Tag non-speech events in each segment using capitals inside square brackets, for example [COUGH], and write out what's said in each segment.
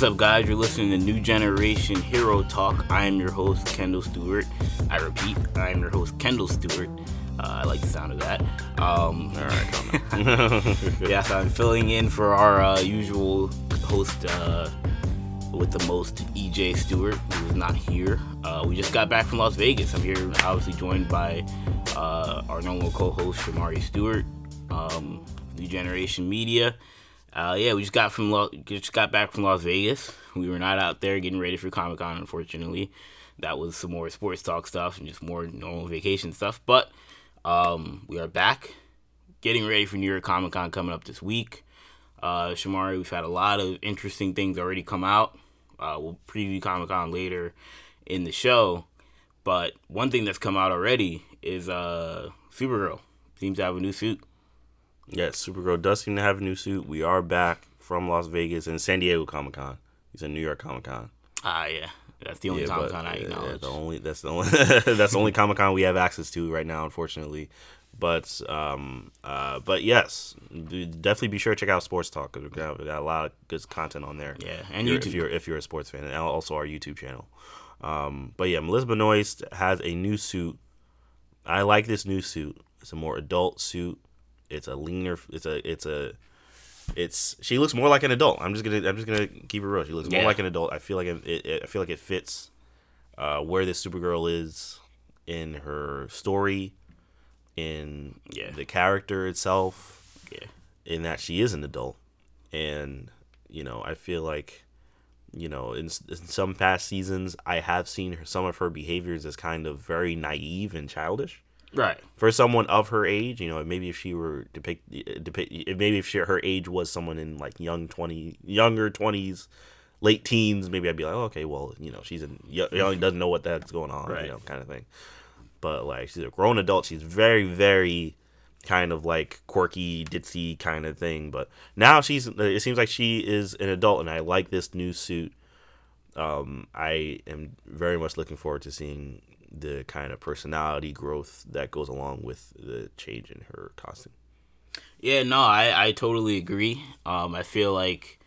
What's up, guys? You're listening to New Generation Hero Talk. I am your host, Kendall Stewart. I repeat, I am your host, Kendall Stewart. Uh, I like the sound of that. Um, All right, [LAUGHS] [LAUGHS] yes, I'm filling in for our uh, usual host uh, with the most, EJ Stewart, who is not here. Uh, we just got back from Las Vegas. I'm here, obviously, joined by uh, our normal co-host, Shamari Stewart, um, New Generation Media. Uh, yeah, we just got from Lo- just got back from Las Vegas. We were not out there getting ready for Comic Con, unfortunately. That was some more sports talk stuff and just more normal vacation stuff. But um, we are back, getting ready for New York Comic Con coming up this week. Uh, Shamari, we've had a lot of interesting things already come out. Uh, we'll preview Comic Con later in the show. But one thing that's come out already is uh, Supergirl seems to have a new suit. Yes, Supergirl does seem to have a new suit. We are back from Las Vegas and San Diego Comic Con. He's in New York Comic Con. Ah, yeah, that's the only Comic Con I yeah, the only that's the only [LAUGHS] that's the only Comic Con we have access to right now, unfortunately. But um uh but yes, definitely be sure to check out Sports Talk because we got, we got a lot of good content on there. Yeah, and If you're- YouTube. if you're if you're a sports fan, and also our YouTube channel. Um, but yeah, Melissa Benoist has a new suit. I like this new suit. It's a more adult suit. It's a leaner. It's a. It's a. It's. She looks more like an adult. I'm just gonna. I'm just gonna keep it real. She looks more like an adult. I feel like it. it, it I feel like it fits. Uh, where this Supergirl is in her story, in Yeah. the character itself, Yeah. in that she is an adult, and you know I feel like you know in, in some past seasons I have seen her, some of her behaviors as kind of very naive and childish Right. for someone of her age. You know maybe if she were depict depict maybe if she, her age was someone in like young twenty younger twenties. Late teens, maybe I'd be like, oh, okay, well, you know, she's a young, young doesn't know what that's going on, Right. you know, kind of thing. But like, she's a grown adult. She's very, very kind of like quirky, ditzy kind of thing. But now she's it seems like she is an adult, and I like this new suit. Um, I am very much looking forward to seeing the kind of personality growth that goes along with the change in her costume. Yeah, no, I, I totally agree. Um, I feel like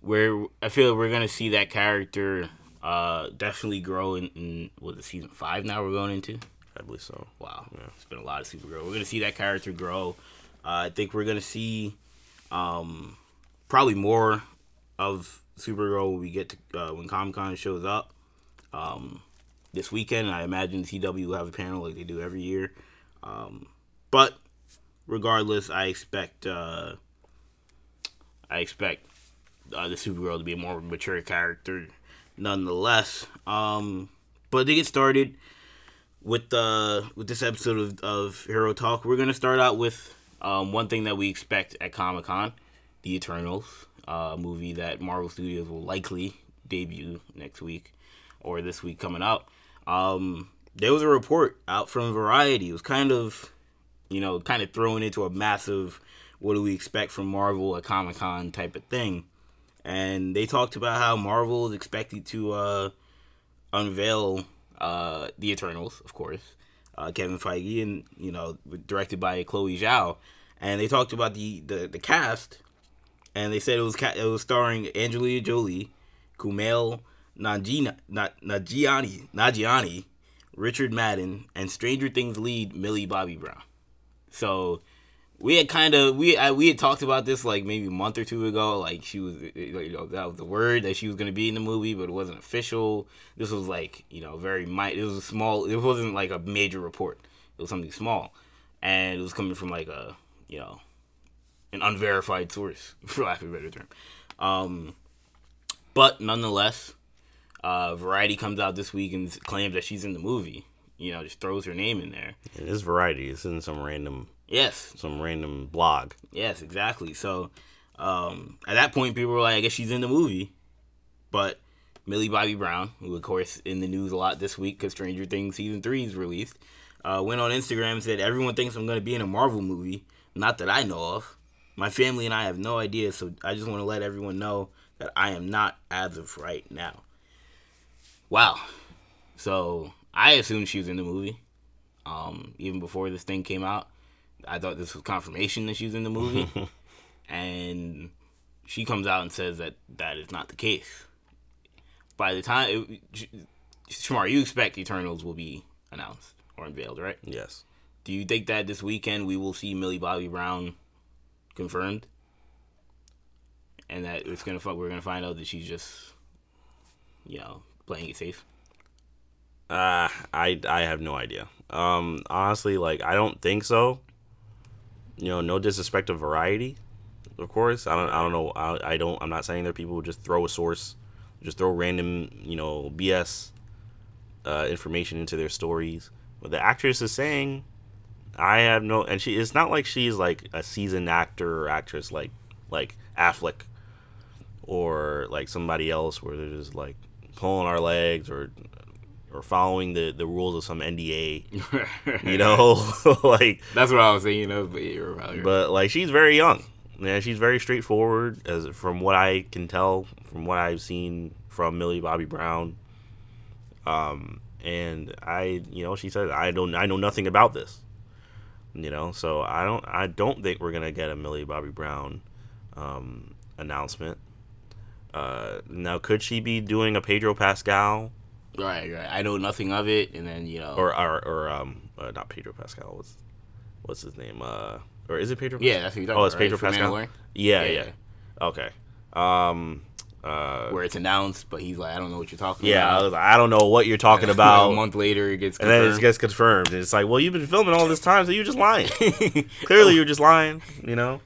we're I feel like we're gonna see that character uh definitely grow in, in was it season five now we're going into? I believe so. Wow, yeah. it's been a lot of Supergirl. We're gonna see that character grow. Uh, I think we're gonna see um, probably more of Supergirl when we get to uh, when Comic Con shows up um, this weekend. I imagine CW will have a panel like they do every year. Um, but regardless, I expect uh, I expect uh, the Supergirl to be a more mature character, nonetheless. Um, but to get started with the with this episode of, of Hero Talk, we're gonna start out with um, one thing that we expect at Comic Con, the Eternals, uh, movie that Marvel Studios will likely debut next week or this week coming out. Um, there was a report out from Variety. It was kind of, you know, kind of thrown into a massive, what do we expect from Marvel at Comic Con type of thing, and they talked about how Marvel is expected to uh, unveil uh, the Eternals, of course, uh, Kevin Feige, and you know, directed by Chloe Zhao, and they talked about the the, the cast, and they said it was ca- it was starring Angelina Jolie, Kumail Not Nagiani, Nagiani, Richard Madden, and Stranger Things lead Millie Bobby Brown. So we had kind of we I, we had talked about this like maybe a month or two ago. Like she was, you know, that was the word that she was going to be in the movie, but it wasn't official. This was like you know very might. It was a small. It wasn't like a major report. It was something small, and it was coming from like a you know an unverified source, [LAUGHS] for lack of a better term. Um, but nonetheless, uh, Variety comes out this week and claims that she's in the movie. You know, just throws her name in there. And this variety is in some random Yes, some random blog. Yes, exactly. So um, at that point, people were like, I guess she's in the movie. But Millie Bobby Brown, who of course in the news a lot this week because Stranger Things season three is released, uh, went on Instagram and said, "Everyone thinks I'm going to be in a Marvel movie. Not that I know of. My family and I have no idea. So I just want to let everyone know that I am not as of right now." Wow. So I assumed she was in the movie. Um, even before this thing came out, I thought this was confirmation that she was in the movie. [LAUGHS] and she comes out and says that that is not the case. By the time, it, Shamar, you expect Eternals will be announced or unveiled, right? Yes. Do you think that this weekend we will see Millie Bobby Brown confirmed, and that it's gonna fuck? we're gonna find out that she's just, you know, playing it safe? Uh, I I have no idea. Um, honestly, like I don't think so. You know, no disrespect to Variety, of course. I don't I don't know. I, I don't. I'm not saying there are people who just throw a source, just throw random you know BS uh, information into their stories. But the actress is saying, I have no, and she. It's not like she's like a seasoned actor or actress like like Affleck or like somebody else where they're just like pulling our legs or or following the, the rules of some NDA. [LAUGHS] you know, [LAUGHS] like that's what I was thinking of. But, but like she's very young. Yeah, she's very straightforward as from what I can tell from what I've seen from Millie Bobby Brown. Um, and I, you know, she said I don't I know nothing about this. You know, so I don't I don't think we're gonna get a Millie Bobby Brown um, announcement. Uh, now, could she be doing a Pedro Pascal? Right, right. I know nothing of it, and then you know, or or, or um, uh, not Pedro Pascal. What's what's his name? Uh, or is it Pedro? Pascal? Yeah, that's what you're talking Oh, it's Pedro right? Pascal. Yeah, Yeah, yeah, Okay. Um. Uh. where it's announced, but he's like, I don't know what you're talking Yeah, I, about. was like, I don't know what you're talking [LAUGHS] about. a month later, it gets and then it confirmed. gets confirmed. And it's like, well, you've been filming all this [LAUGHS] time, so you're just lying. [LAUGHS] Clearly, you're just lying. You know.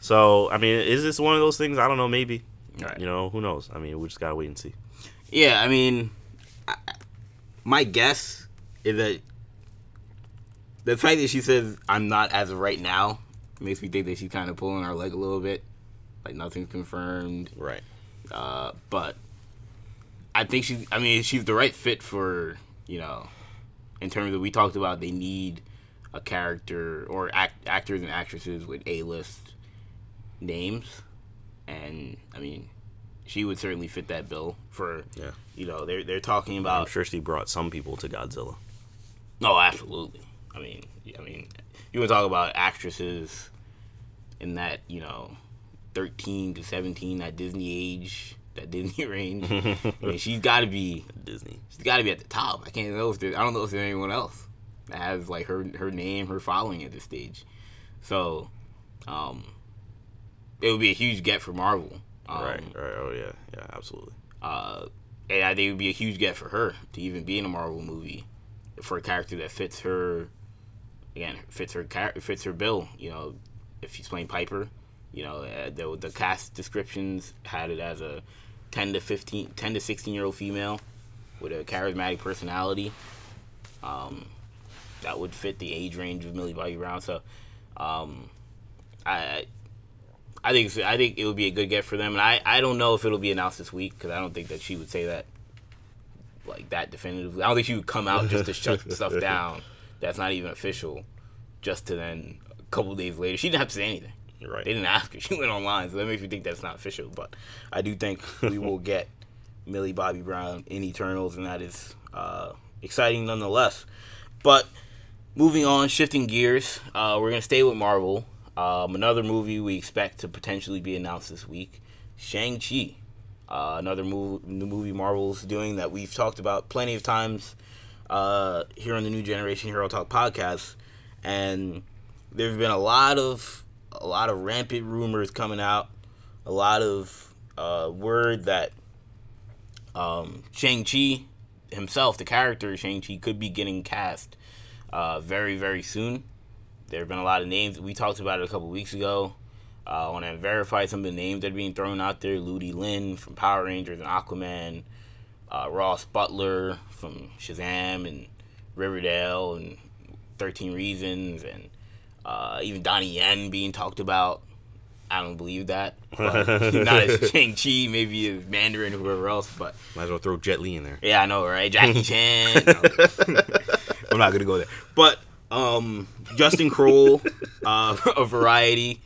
So, I mean, is this one of those things? I don't know. Maybe. Right. You know, who knows? I mean, we just gotta wait and see. Yeah, I mean, I, my guess is that the fact that she says I'm not as of right now makes me think that she's kind of pulling our leg a little bit. Like nothing's confirmed, Right. uh, but I think she's. I mean, she's the right fit for you know, in terms of we talked about they need a character or act, actors and actresses with A list names, and I mean, she would certainly fit that bill for Yeah. you know they're they're talking about. I'm sure she brought some people to Godzilla. no absolutely I mean I mean you want to talk about actresses in that you know thirteen to seventeen that Disney age that Disney [LAUGHS] range I mean she's got to be Disney. she's got to be at the top I can't know if there I don't know if there's anyone else that has like her her name her following at this stage so um it would be a huge get for Marvel um, right. Right. Oh yeah. Yeah. Absolutely. uh, and I think it would be a huge get for her to even be in a Marvel movie for a character that fits her. Again, fits her char- fits her bill. You know, if she's playing Piper, you know uh, the the cast descriptions had it as a ten to 15, 10 to sixteen year old female with a charismatic personality. Um, that would fit the age range of Millie Bobby Brown. So, um, I I think I think it would be a good get for them, and I, I don't know if it'll be announced this week because I don't think that she would say that like that definitively. I don't think she would come out just to shut [LAUGHS] stuff down that's not even official, just to then a couple days later she didn't have to say anything. Right. They didn't ask her. [LAUGHS] She went online, so that makes me think that's not official. But I do think we will [LAUGHS] get Millie Bobby Brown in Eternals, and that is uh, exciting nonetheless. But moving on, shifting gears, uh, we're gonna stay with Marvel. Um, another movie we expect to potentially be announced this week, Shang Chi. Uh, another movie, movie Marvel's doing that we've talked about plenty of times uh, here on the New Generation Hero Talk podcast, and there's been a lot of a lot of rampant rumors coming out, a lot of uh, word that um, Shang Chi himself, the character Shang Chi, could be getting cast uh, very very soon. There have been a lot of names. We talked about it a couple weeks ago. Uh, I verified some of the names that are being thrown out there, Ludi Lin from Power Rangers and Aquaman, uh, Ross Butler from Shazam and Riverdale and Thirteen Reasons, and uh, even Donnie Yen being talked about. I don't believe that. But [LAUGHS] not as Shang Chi, maybe as Mandarin, or whoever else. But Might as well throw Jet Li in there. yeah, I know, right? Jackie [LAUGHS] Chan. I'm not gonna go there. But um, Justin Kroll [LAUGHS] uh, [LAUGHS] of Variety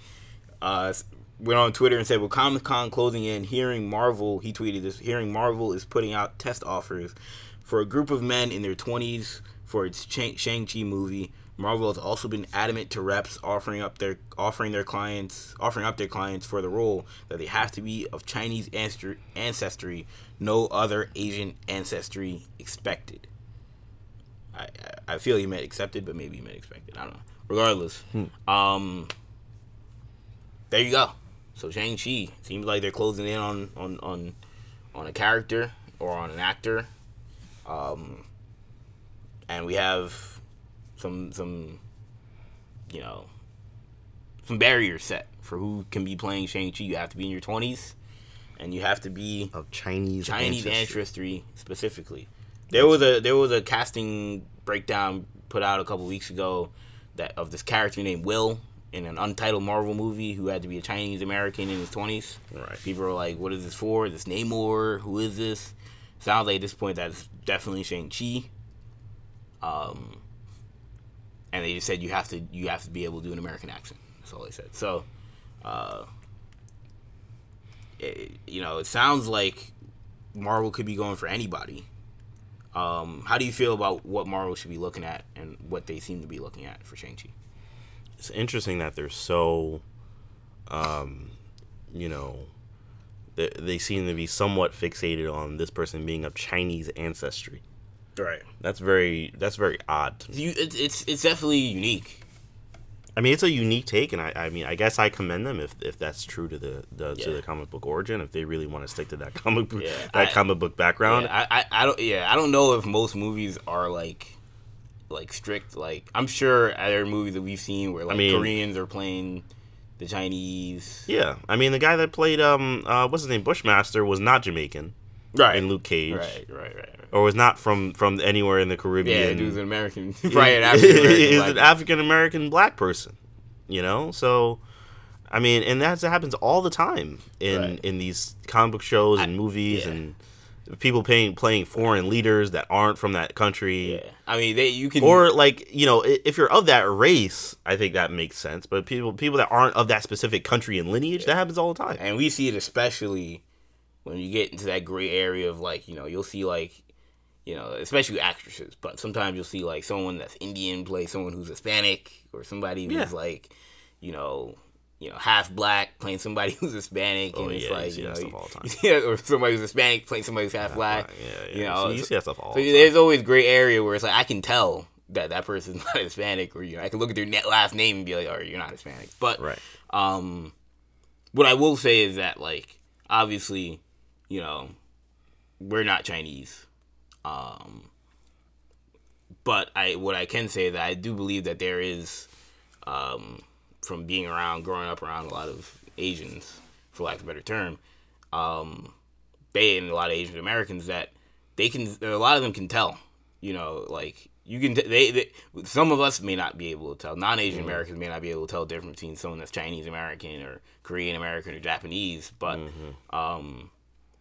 uh, went on Twitter and said, "With Comic Con closing in, hearing Marvel," he tweeted this: "Hearing Marvel is putting out test offers for a group of men in their 20s for its Shang- Shang-Chi movie. Marvel has also been adamant to reps offering up their offering their clients offering up their clients for the role that they have to be of Chinese ancestry no other Asian ancestry expected. I, I feel you meant accepted, but maybe you meant expected. I don't know. Regardless, um, there you go. So Shang Chi seems like they're closing in on on on on a character or on an actor, um, and we have some some you know some barriers set for who can be playing Shang Chi. You have to be in your twenties, and you have to be Of Chinese Chinese ancestry. ancestry specifically. There was a there was a casting breakdown put out a couple weeks ago that of this character named Will in an untitled Marvel movie who had to be a Chinese American in his twenties. Right. People are like, "What is this for? Is this Namor? Who is this?" Sounds like at this point that's definitely Shang Chi. Um, and they just said you have to you have to be able to do an American accent. That's all they said. So, uh, it, you know, it sounds like Marvel could be going for anybody. Um, how do you feel about what Marvel should be looking at and what they seem to be looking at for Shang Chi? It's interesting that they're so, um, you know, they, they seem to be somewhat fixated on this person being of Chinese ancestry. Right. That's very that's very odd. to me. You, it's it's it's definitely unique. I mean, it's a unique take, and I, I mean, I guess I commend them if, if that's true to the, the to the comic book origin. If they really want to stick to that [LAUGHS] comic book Yeah, that I- comic book background, Yeah, I, I, I don't yeah I don't know if most movies are like like strict like I'm sure there are movies that we've seen where like mean- Koreans are playing the Chinese yeah. I mean, the guy that played um uh what's his name Bushmaster was not Jamaican right in Luke Cage, right right right, right. or was not from from anywhere in the Caribbean. yeah dude's an American [LAUGHS] right? an [LAUGHS] African is American an African American black person, you know. So, I mean, and that happens all the time in Right. in these comic book shows and movies yeah. and people playing playing foreign leaders that aren't from that country. yeah I mean they you can Or like you know, if you're of that race, I think that makes sense. But people people that aren't of that specific country and lineage, that happens all the time. and we see it especially when you get into that gray area of like you know you'll see like you know especially actresses but sometimes you'll see like someone that's indian play someone who's hispanic or somebody who's like you know you know half black playing somebody [LAUGHS] who's hispanic Oh, and it's yeah, you like see you know that stuff all the time. [LAUGHS] you that- or somebody who's hispanic playing somebody who's half black yeah, yeah. you know you see that stuff all. so the time. there's always gray area where it's like I can tell that that person's [LAUGHS] not Hispanic, or you know, I can look at their net last name and be like, "Oh, you're not Hispanic." But Right. um, what I will say is that like obviously, you know, we're not Chinese. Um, but I what I can say is that I do believe that there is, um, from being around, growing up around a lot of Asians, for lack of a better term, um, they and a lot of Asian Americans that they can a lot of them can tell, you know, like you can t- they, they some of us may not be able to tell. non-Asian Americans may not be able to tell the difference between someone that's Chinese American or Korean American or Japanese, but um,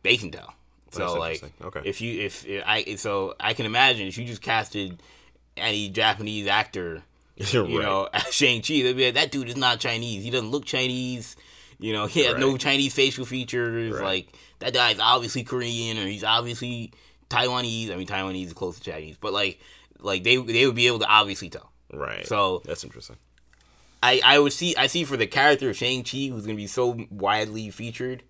they can tell. So like. Okay. if you if, if I so I can imagine if you just casted any Japanese actor, [LAUGHS] You're you right. know, [LAUGHS] Shang Chi, they'd be like, that dude is not Chinese. He doesn't look Chinese. You know, he has no Chinese facial features. Right. Like that guy's obviously Korean or he's obviously Taiwanese. I mean, Taiwanese is close to Chinese, but like, like they they would be able to obviously tell. right. So that's interesting. I I would see I see for the character of Shang Chi, who's gonna be so widely featured,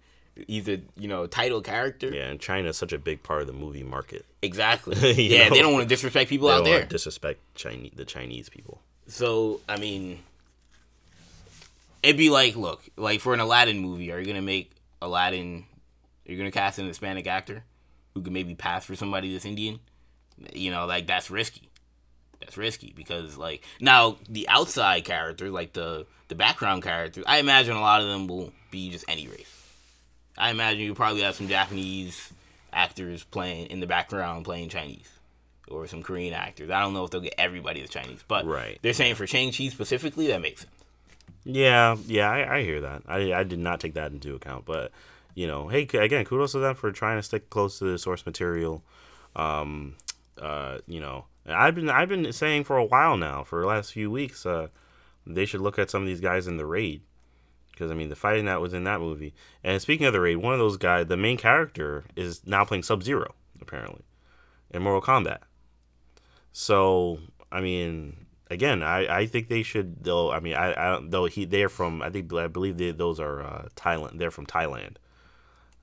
he's a you know title character. Yeah, and China is such a big part of the movie market. Exactly. [LAUGHS] Yeah, know? they don't want to disrespect people They out don't there. disrespect Chinese the Chinese people. So I mean, it'd be like, look, like for an Aladdin movie, are you gonna make Aladdin? You're you gonna cast an Hispanic actor who could maybe pass for somebody that's Indian? You know, like that's risky. That's risky because like now the outside characters, like the the background characters, I imagine a lot of them will be just any race. I imagine you probably have some Japanese actors playing in the background playing Chinese. Or some Korean actors. I don't know if they'll get everybody that's Chinese, but Right. they're saying for Shang Chi specifically, that makes sense. Yeah, yeah, I, I hear that. I, I did not take that into account, but you know, hey, again, kudos to them for trying to stick close to the source material. Um, uh, you know, I've been I've been saying for a while now, for the last few weeks, uh, they should look at some of these guys in the raid because I mean the fighting that was in that movie. And speaking of the raid, one of those guys, the main character, is now playing Sub Zero apparently in Mortal Kombat. So I mean, again, I, I think they should though. I mean, I, I don't though he they're from I think I believe they, those are uh, Thailand. They're from Thailand,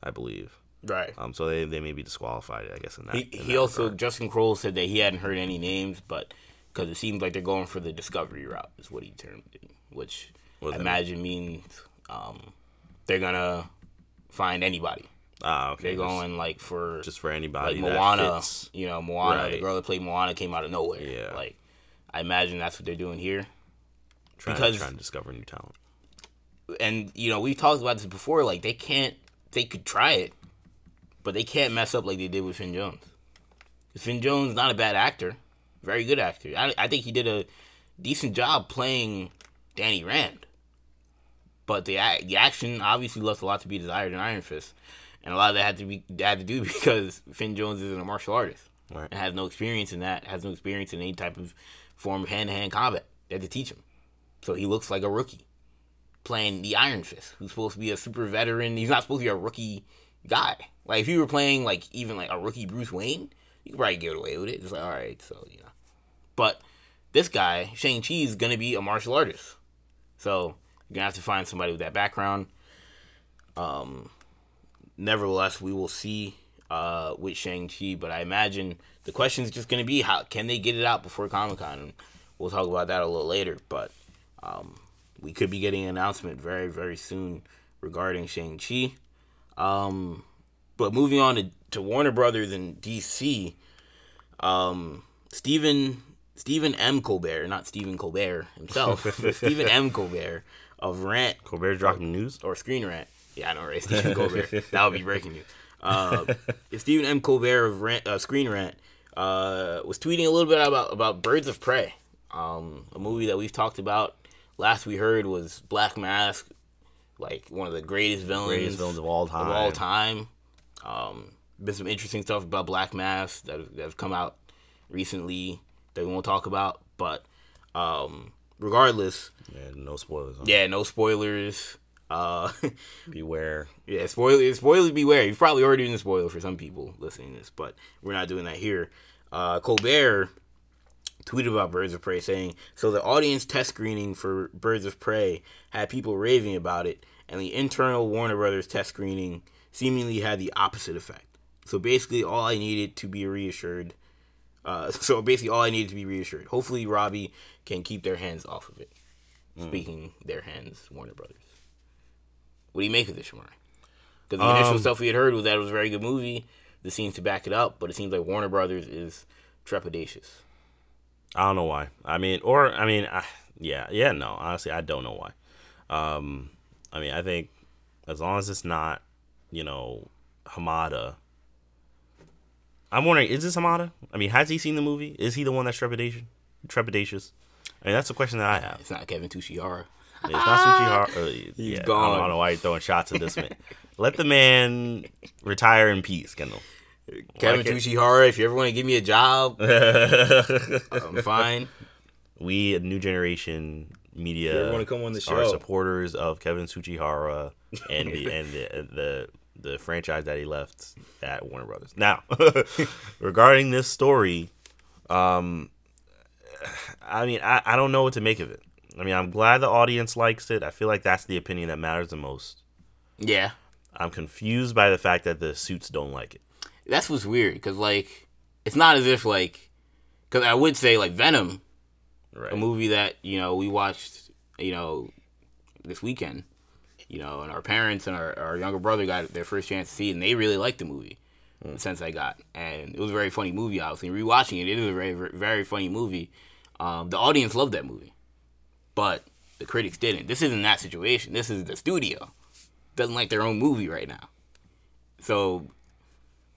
I believe. Right. Um, so they, they may be disqualified, I guess. In that, He, in he that also regard. Justin Kroll said that he hadn't heard any names, but because it seems like they're going for the discovery route is what he termed it, which What does that imagine means um, they're gonna find anybody. ah okay, They're just, going like for just for like anybody that Moana. fits. You know, Moana. The girl that played Moana came out of nowhere. Yeah. Like I imagine that's what they're doing here. Trying, because- trying to discover new talent. and you know we've talked about this before. Like they can't, they could try it, but they can't mess up like they did with Finn Jones. Finn Jones not a bad actor, very good actor. I, I think he did a decent job playing Danny Rand, but the the action obviously left a lot to be desired in Iron Fist, and a lot of that had to be had to do [LAUGHS] because Finn Jones isn't a martial artist Right. and has no experience in that, has no experience in any type of form of hand to hand combat. They had to teach him, so he looks like a rookie playing the Iron Fist, who's supposed to be a super veteran. He's not supposed to be a rookie guy. Like if you were playing like even like a rookie Bruce Wayne, you could probably get away with it. It's like all right, so you know. But this guy Shang Chi is gonna be a martial artist, so you're gonna have to find somebody with that background. Um, nevertheless, we will see uh with Shang Chi, but I imagine the question is just gonna be how can they get it out before Comic Con, we'll talk about that a little later. But um, we could be getting an announcement very very soon regarding Shang Chi. Um, but moving on to, to Warner Brothers and DC, um, Stephen Stephen M. Colbert, not Stephen Colbert himself, Stephen M. [LAUGHS] Colbert of Rant Colbert dropping news. or Screen Rant. Yeah, I know, right? Stephen [LAUGHS] Colbert. that would be breaking news. Uh, Stephen M. Colbert of Rant, uh, Screen Rant uh, was tweeting a little bit about about Birds of Prey, um, a movie that we've talked about. Last we heard was Black Mask, like one of the greatest villains, Greatest villains of all time. of all time. Um, been some interesting stuff about Black Mask that that have come out recently that we won't talk about, but um, regardless, Yeah, no spoilers. Huh? yeah, no spoilers. Uh, [LAUGHS] Beware. yeah, spoilers, spoilers beware. You've probably already been spoiled for some people listening to this, but we're not doing that here. Uh, Colbert tweeted about Birds of Prey saying, So the audience test screening for Birds of Prey had people raving about it, and the internal Warner Brothers test screening seemingly had the opposite effect. So basically, all I needed to be reassured. Uh, [LAUGHS] so basically, all I needed to be reassured. Hopefully, Robbie can keep their hands off of it. Speaking their hands, Warner Brothers. What do you make of this, Shamar? Because the initial Um, stuff we had heard was that it was a very good movie. The seems to back it up, but it seems like Warner Brothers is trepidatious. I don't know why. I mean, or I mean, I, yeah, yeah. No, honestly, I don't know why. Um, I mean, I think as long as it's not, you know, Hamada. I'm wondering, is this Hamada? I mean, has he seen the movie? Is he the one that's trepidation, trepidatious? I mean, that's a question that I have. It's not Kevin Tsujihara. It's not Suchi Har- [LAUGHS] uh, yeah, gone. I don't know why you're throwing shots at this man. Let the man retire in peace, Kendall. Kevin Like. Tsujihara, if you ever want to give me a job, [LAUGHS] I'm fine. we, New Generation Media, You wanna come on the are show? supporters of Kevin Tsujihara and the [LAUGHS] and the, the the franchise that he left at Warner Brothers. Now, [LAUGHS] regarding this story, um, I mean, I, I don't know what to make of it. I mean, I'm glad the audience likes it. I feel like that's the opinion that matters the most. Yeah, I'm confused by the fact that the suits don't like it. that's what's weird because like it's not as if like because I would say like Venom, Right. a movie that you know we watched you know this weekend, you know, and our parents and our, our younger brother got their first chance to see it, and they really liked the movie. The sense I got, and it was a very funny movie. Obviously, rewatching it, it is a very very funny movie. Um, the audience loved that movie, but the critics didn't. This isn't that situation. This is the studio doesn't like their own movie right now. So,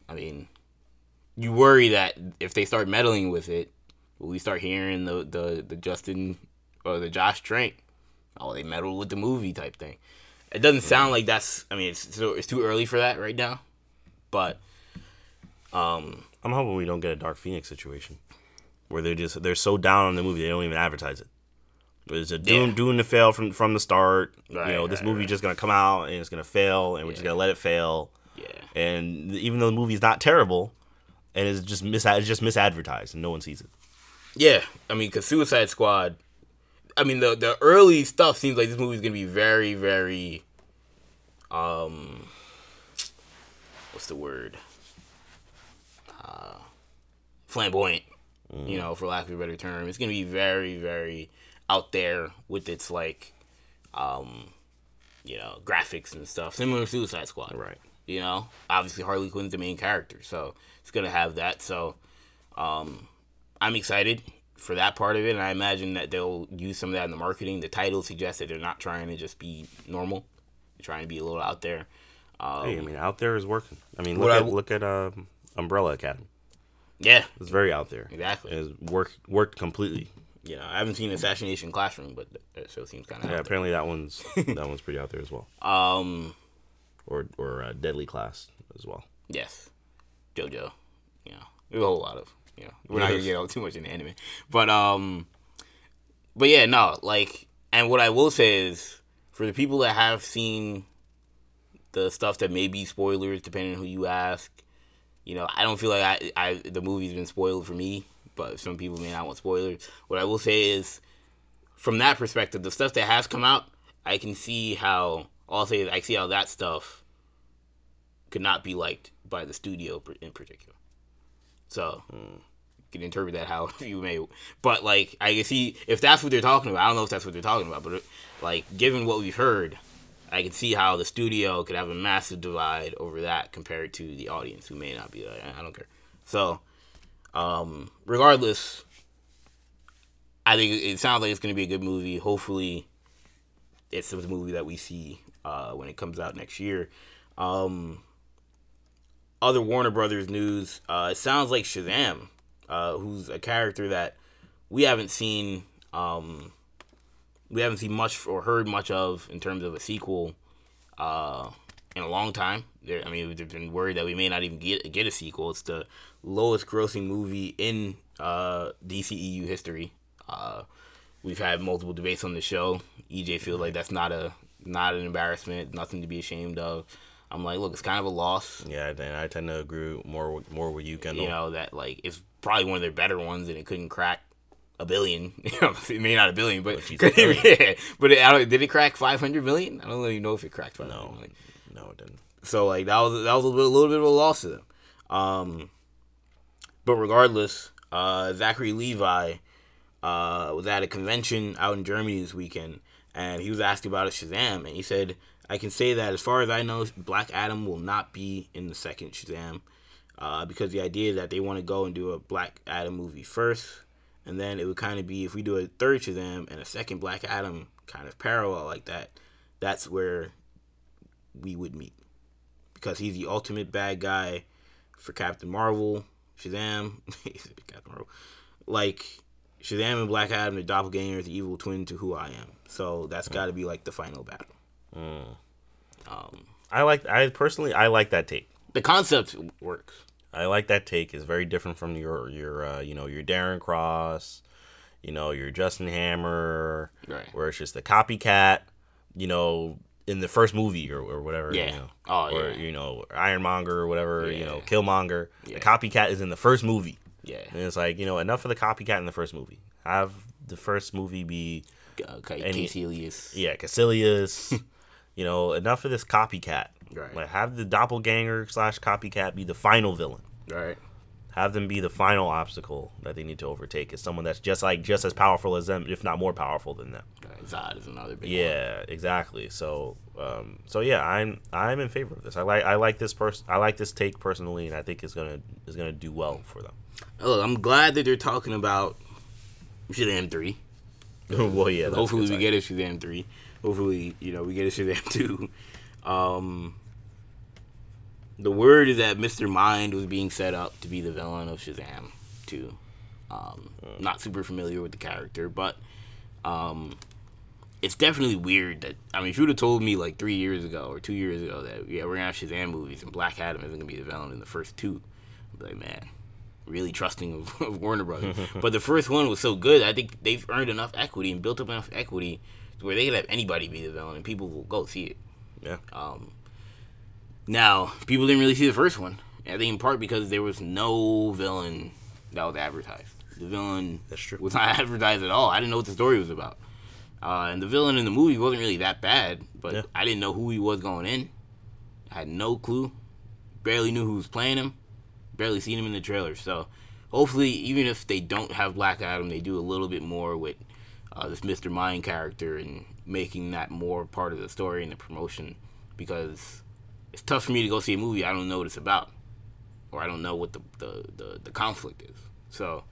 I mean, you worry that if they start meddling with it, we start hearing the the, the Justin or the Josh Trank? Oh, they meddled with the movie type thing. It doesn't sound like that's. I mean, it's so it's too early for that right now. But um, I'm hoping we don't get a Dark Phoenix situation where they're just they're so down on the movie they don't even advertise it. It's a doom Yeah. doom to fail from from the start. Right, you know, this right, movie right. just gonna come out and it's gonna fail, and we're just gonna let it fail. yeah, And even though the movie's not terrible, and it's just mis it's just misadvertised and no one sees it. Yeah, I mean, cause Suicide Squad. I mean, the the early stuff seems like this movie's gonna be very, very. Um. What's the word? Uh, flamboyant. You know, for lack of a better term, it's gonna be very, very out there with its like, um, you know, graphics and stuff, similar to Suicide Squad. Right. You know, obviously Harley Quinn's the main character, so it's gonna have that. So, um, I'm excited for that part of it, and I imagine that they'll use some of that in the marketing. The title suggests that they're not trying to just be normal; trying to be a little out there. Um, Hey, I mean, out there is working. I mean, look at w- look at um, Umbrella Academy. yeah, It's very out there. exactly. It's worked worked completely. You know, I haven't seen Assassination Classroom, but that show seems kind of Yeah, apparently that one's [LAUGHS] that one's pretty out there as well. Um, Or or uh, Deadly Class as well. yes, JoJo. You know, there's a whole lot of you know. We're not gonna get all too much into anime, but um, but yeah, no, like, and what I will say is, for the people that have seen the stuff that may be spoilers, depending on who you ask, you know, I don't feel like I, I the movie's been spoiled for me, but some people may not want spoilers. What I will say is, from that perspective, the stuff that has come out, I can see how. I'll say I see how that stuff could not be liked by the studio in particular. So you can interpret that how [LAUGHS] you may. But like I can see if that's what they're talking about. I don't know if that's what they're talking about, but like given what we've heard, I can see how the studio could have a massive divide over that compared to the audience who may not be like, I don't care. So, um, regardless, I think it sounds like it's going to be a good movie. Hopefully, it's a movie that we see uh, when it comes out next year. Um, other Warner Brothers news, uh, it sounds like Shazam, uh, who's a character that we haven't seen, um, we haven't seen much or heard much of in terms of a sequel uh, in a long time. There, I mean, there's been worried that we may not even get get a sequel. It's the lowest grossing movie in uh, DCEU history. Uh, we've had multiple debates on the show. EJ feels like that's not a not an embarrassment, nothing to be ashamed of. I'm like, look, it's kind of a loss. Yeah, then I tend to agree more more with you, Kendall. You know that like it's probably one of their better ones, and it couldn't crack a billion. [LAUGHS] You know, it may not a billion, but a billion. [LAUGHS] yeah. But it, I don't, did it crack 500 million? I don't even know if it cracked 500 No. million. no, it didn't. So like that was that was a little, little bit of a loss to them. Um, but regardless, uh, Zachary Levi uh, was at a convention out in Germany this weekend, and he was asked about a Shazam, and he said, "I can say that as far as I know, Black Adam will not be in the second Shazam, uh, because the idea is that they want to go and do a Black Adam movie first, and then it would kind of be if we do a third to them and a second Black Adam kind of parallel like that, that's where we would meet." because he's the ultimate bad guy for Captain Marvel, Shazam, [LAUGHS] Captain Marvel, like Shazam and Black Adam, the doppelganger, the evil twin to who I am. So that's got to be like the final battle. Um, I like. I personally, I like that take. The concept works. I like that take. It's very different from your your uh, you know your Darren Cross, you know your Justin Hammer, Right. where it's just the copycat. You know, in the first movie or, or whatever. Yeah. You know, Oh, or yeah. you know Ironmonger or whatever. Yeah. You know, Killmonger. Yeah. The copycat is in the first movie, Yeah. and it's like you know enough of the copycat in the first movie. Have the first movie be Uh, Any- Casey yeah Kaecilius. [LAUGHS] you know, enough of this copycat. Right. Like have the doppelganger slash copycat be the final villain. Right. have them be the final obstacle that they need to overtake is someone that's just like just as powerful as them if not more powerful than them. Zod is another big one. yeah exactly so um so yeah i'm i'm in favor of this i like i like this person i like this take personally and i think it's gonna is gonna do well for them Look, I'm glad that they're talking about Shazam 3. [LAUGHS] well yeah Hopefully we get a Shazam 3. Hopefully, you know, we get a Shazam [LAUGHS] 2. Um, the word is that Mr. Mind was being set up to be the villain of Shazam 2. Um, Not super familiar with the character, but um, it's definitely weird that, I mean, if you would have told me like three years ago or two years ago that, yeah, we're going to have Shazam movies and Black Adam isn't going to be the villain in the first two, I'd be like, man, really trusting of, [LAUGHS] of Warner Brothers. [LAUGHS] but the first one was so good. I think they've earned enough equity and built up enough equity to where they could have anybody be the villain and people will go see it. Yeah Um, now, people didn't really see the first one. I think in part because there was no villain that was advertised. The villain That's true. was not [LAUGHS] advertised at all. I didn't know what the story was about. Uh, and the villain in the movie wasn't really that bad, but Yeah. I didn't know who he was going in. I had no clue. Barely knew who was playing him. Barely seen him in the trailer. So hopefully, even if they don't have Black Adam, they do a little bit more with uh, this Mr. Mind character and making that more part of the story and the promotion because it's tough for me to go see a movie I don't know what it's about or I don't know what the the, the, the conflict is. So,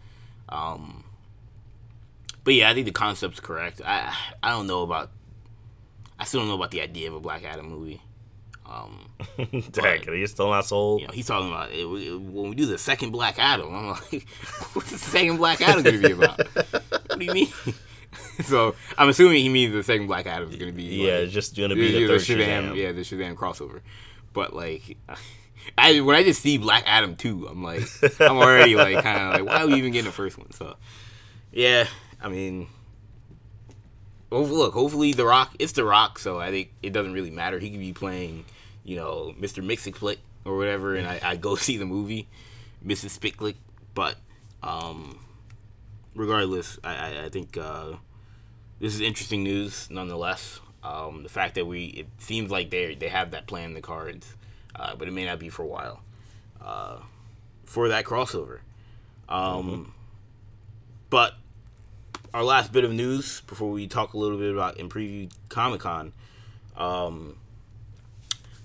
um, but yeah, I think the concept's correct. I I don't know about. I still don't know about the idea of a Black Adam movie. Um, [LAUGHS] Dang, you're still not sold. you know, he's talking about it, it- when we do the second Black Adam. I'm like, [LAUGHS] what's the second Black Adam to be about? what do you mean? [LAUGHS] so I'm assuming he means the second Black Adam is going to be. yeah, like, it's just gonna be the yeah, third Shazam, Shazam. yeah, the Shazam crossover. But like, I when I just see Black Adam two, I'm like, I'm already [LAUGHS] like kind of like, why are we even getting the first one? So, yeah, I mean, hopefully, look, hopefully the Rock, it's the Rock, so I think it doesn't really matter. He could be playing, you know, Mr. Mixiclick or whatever, and I, I go [LAUGHS] see the movie, Mrs. Spicklick. But um, regardless, I, I, I think uh, this is interesting news nonetheless. Um, the fact that we it seems like they they have that plan in the cards, uh, but it may not be for a while. Uh, for that crossover, um, but our last bit of news before we talk a little bit about in preview Comic Con, um,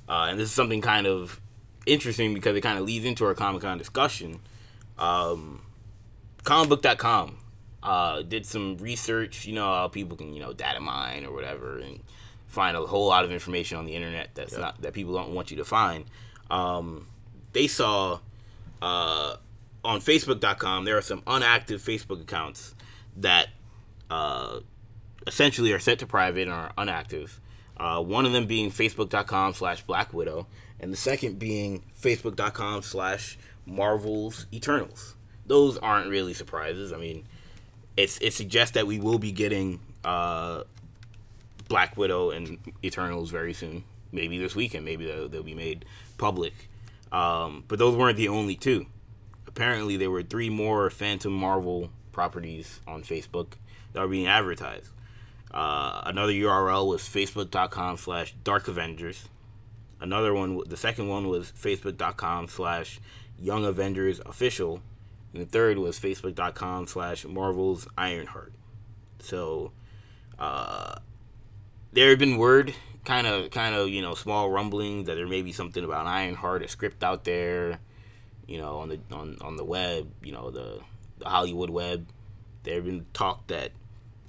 uh, and this is something kind of interesting because it kind of leads into our Comic Con discussion. Um, comicbook.com uh, did some research. You know how people can you know data mine or whatever and find a whole lot of information on the internet that's not that people don't want you to find. Um, they saw uh, on Facebook.com there are some unactive Facebook accounts that uh, essentially are set to private and are unactive. Uh, one of them being Facebook.com slash Black Widow, and the second being Facebook.com slash Marvel's Eternals. Those aren't really surprises. I mean, it's it suggests that we will be getting uh, Black Widow and Eternals very soon. Maybe this weekend. Maybe they'll, they'll be made public. Um, but those weren't the only two. Apparently, there were three more Phantom Marvel properties on Facebook that are being advertised. Uh, another URL was facebook.com slash Dark Avengers. Another one, the second one was facebook.com slash Young Avengers Official. And the third was facebook.com slash Marvel's Ironheart. So, uh, there had been word, kind of, kind of, you know, small rumblings that there may be something about Ironheart, a script out there, you know, on the on, on the web, you know, the the Hollywood web. There had been talk that,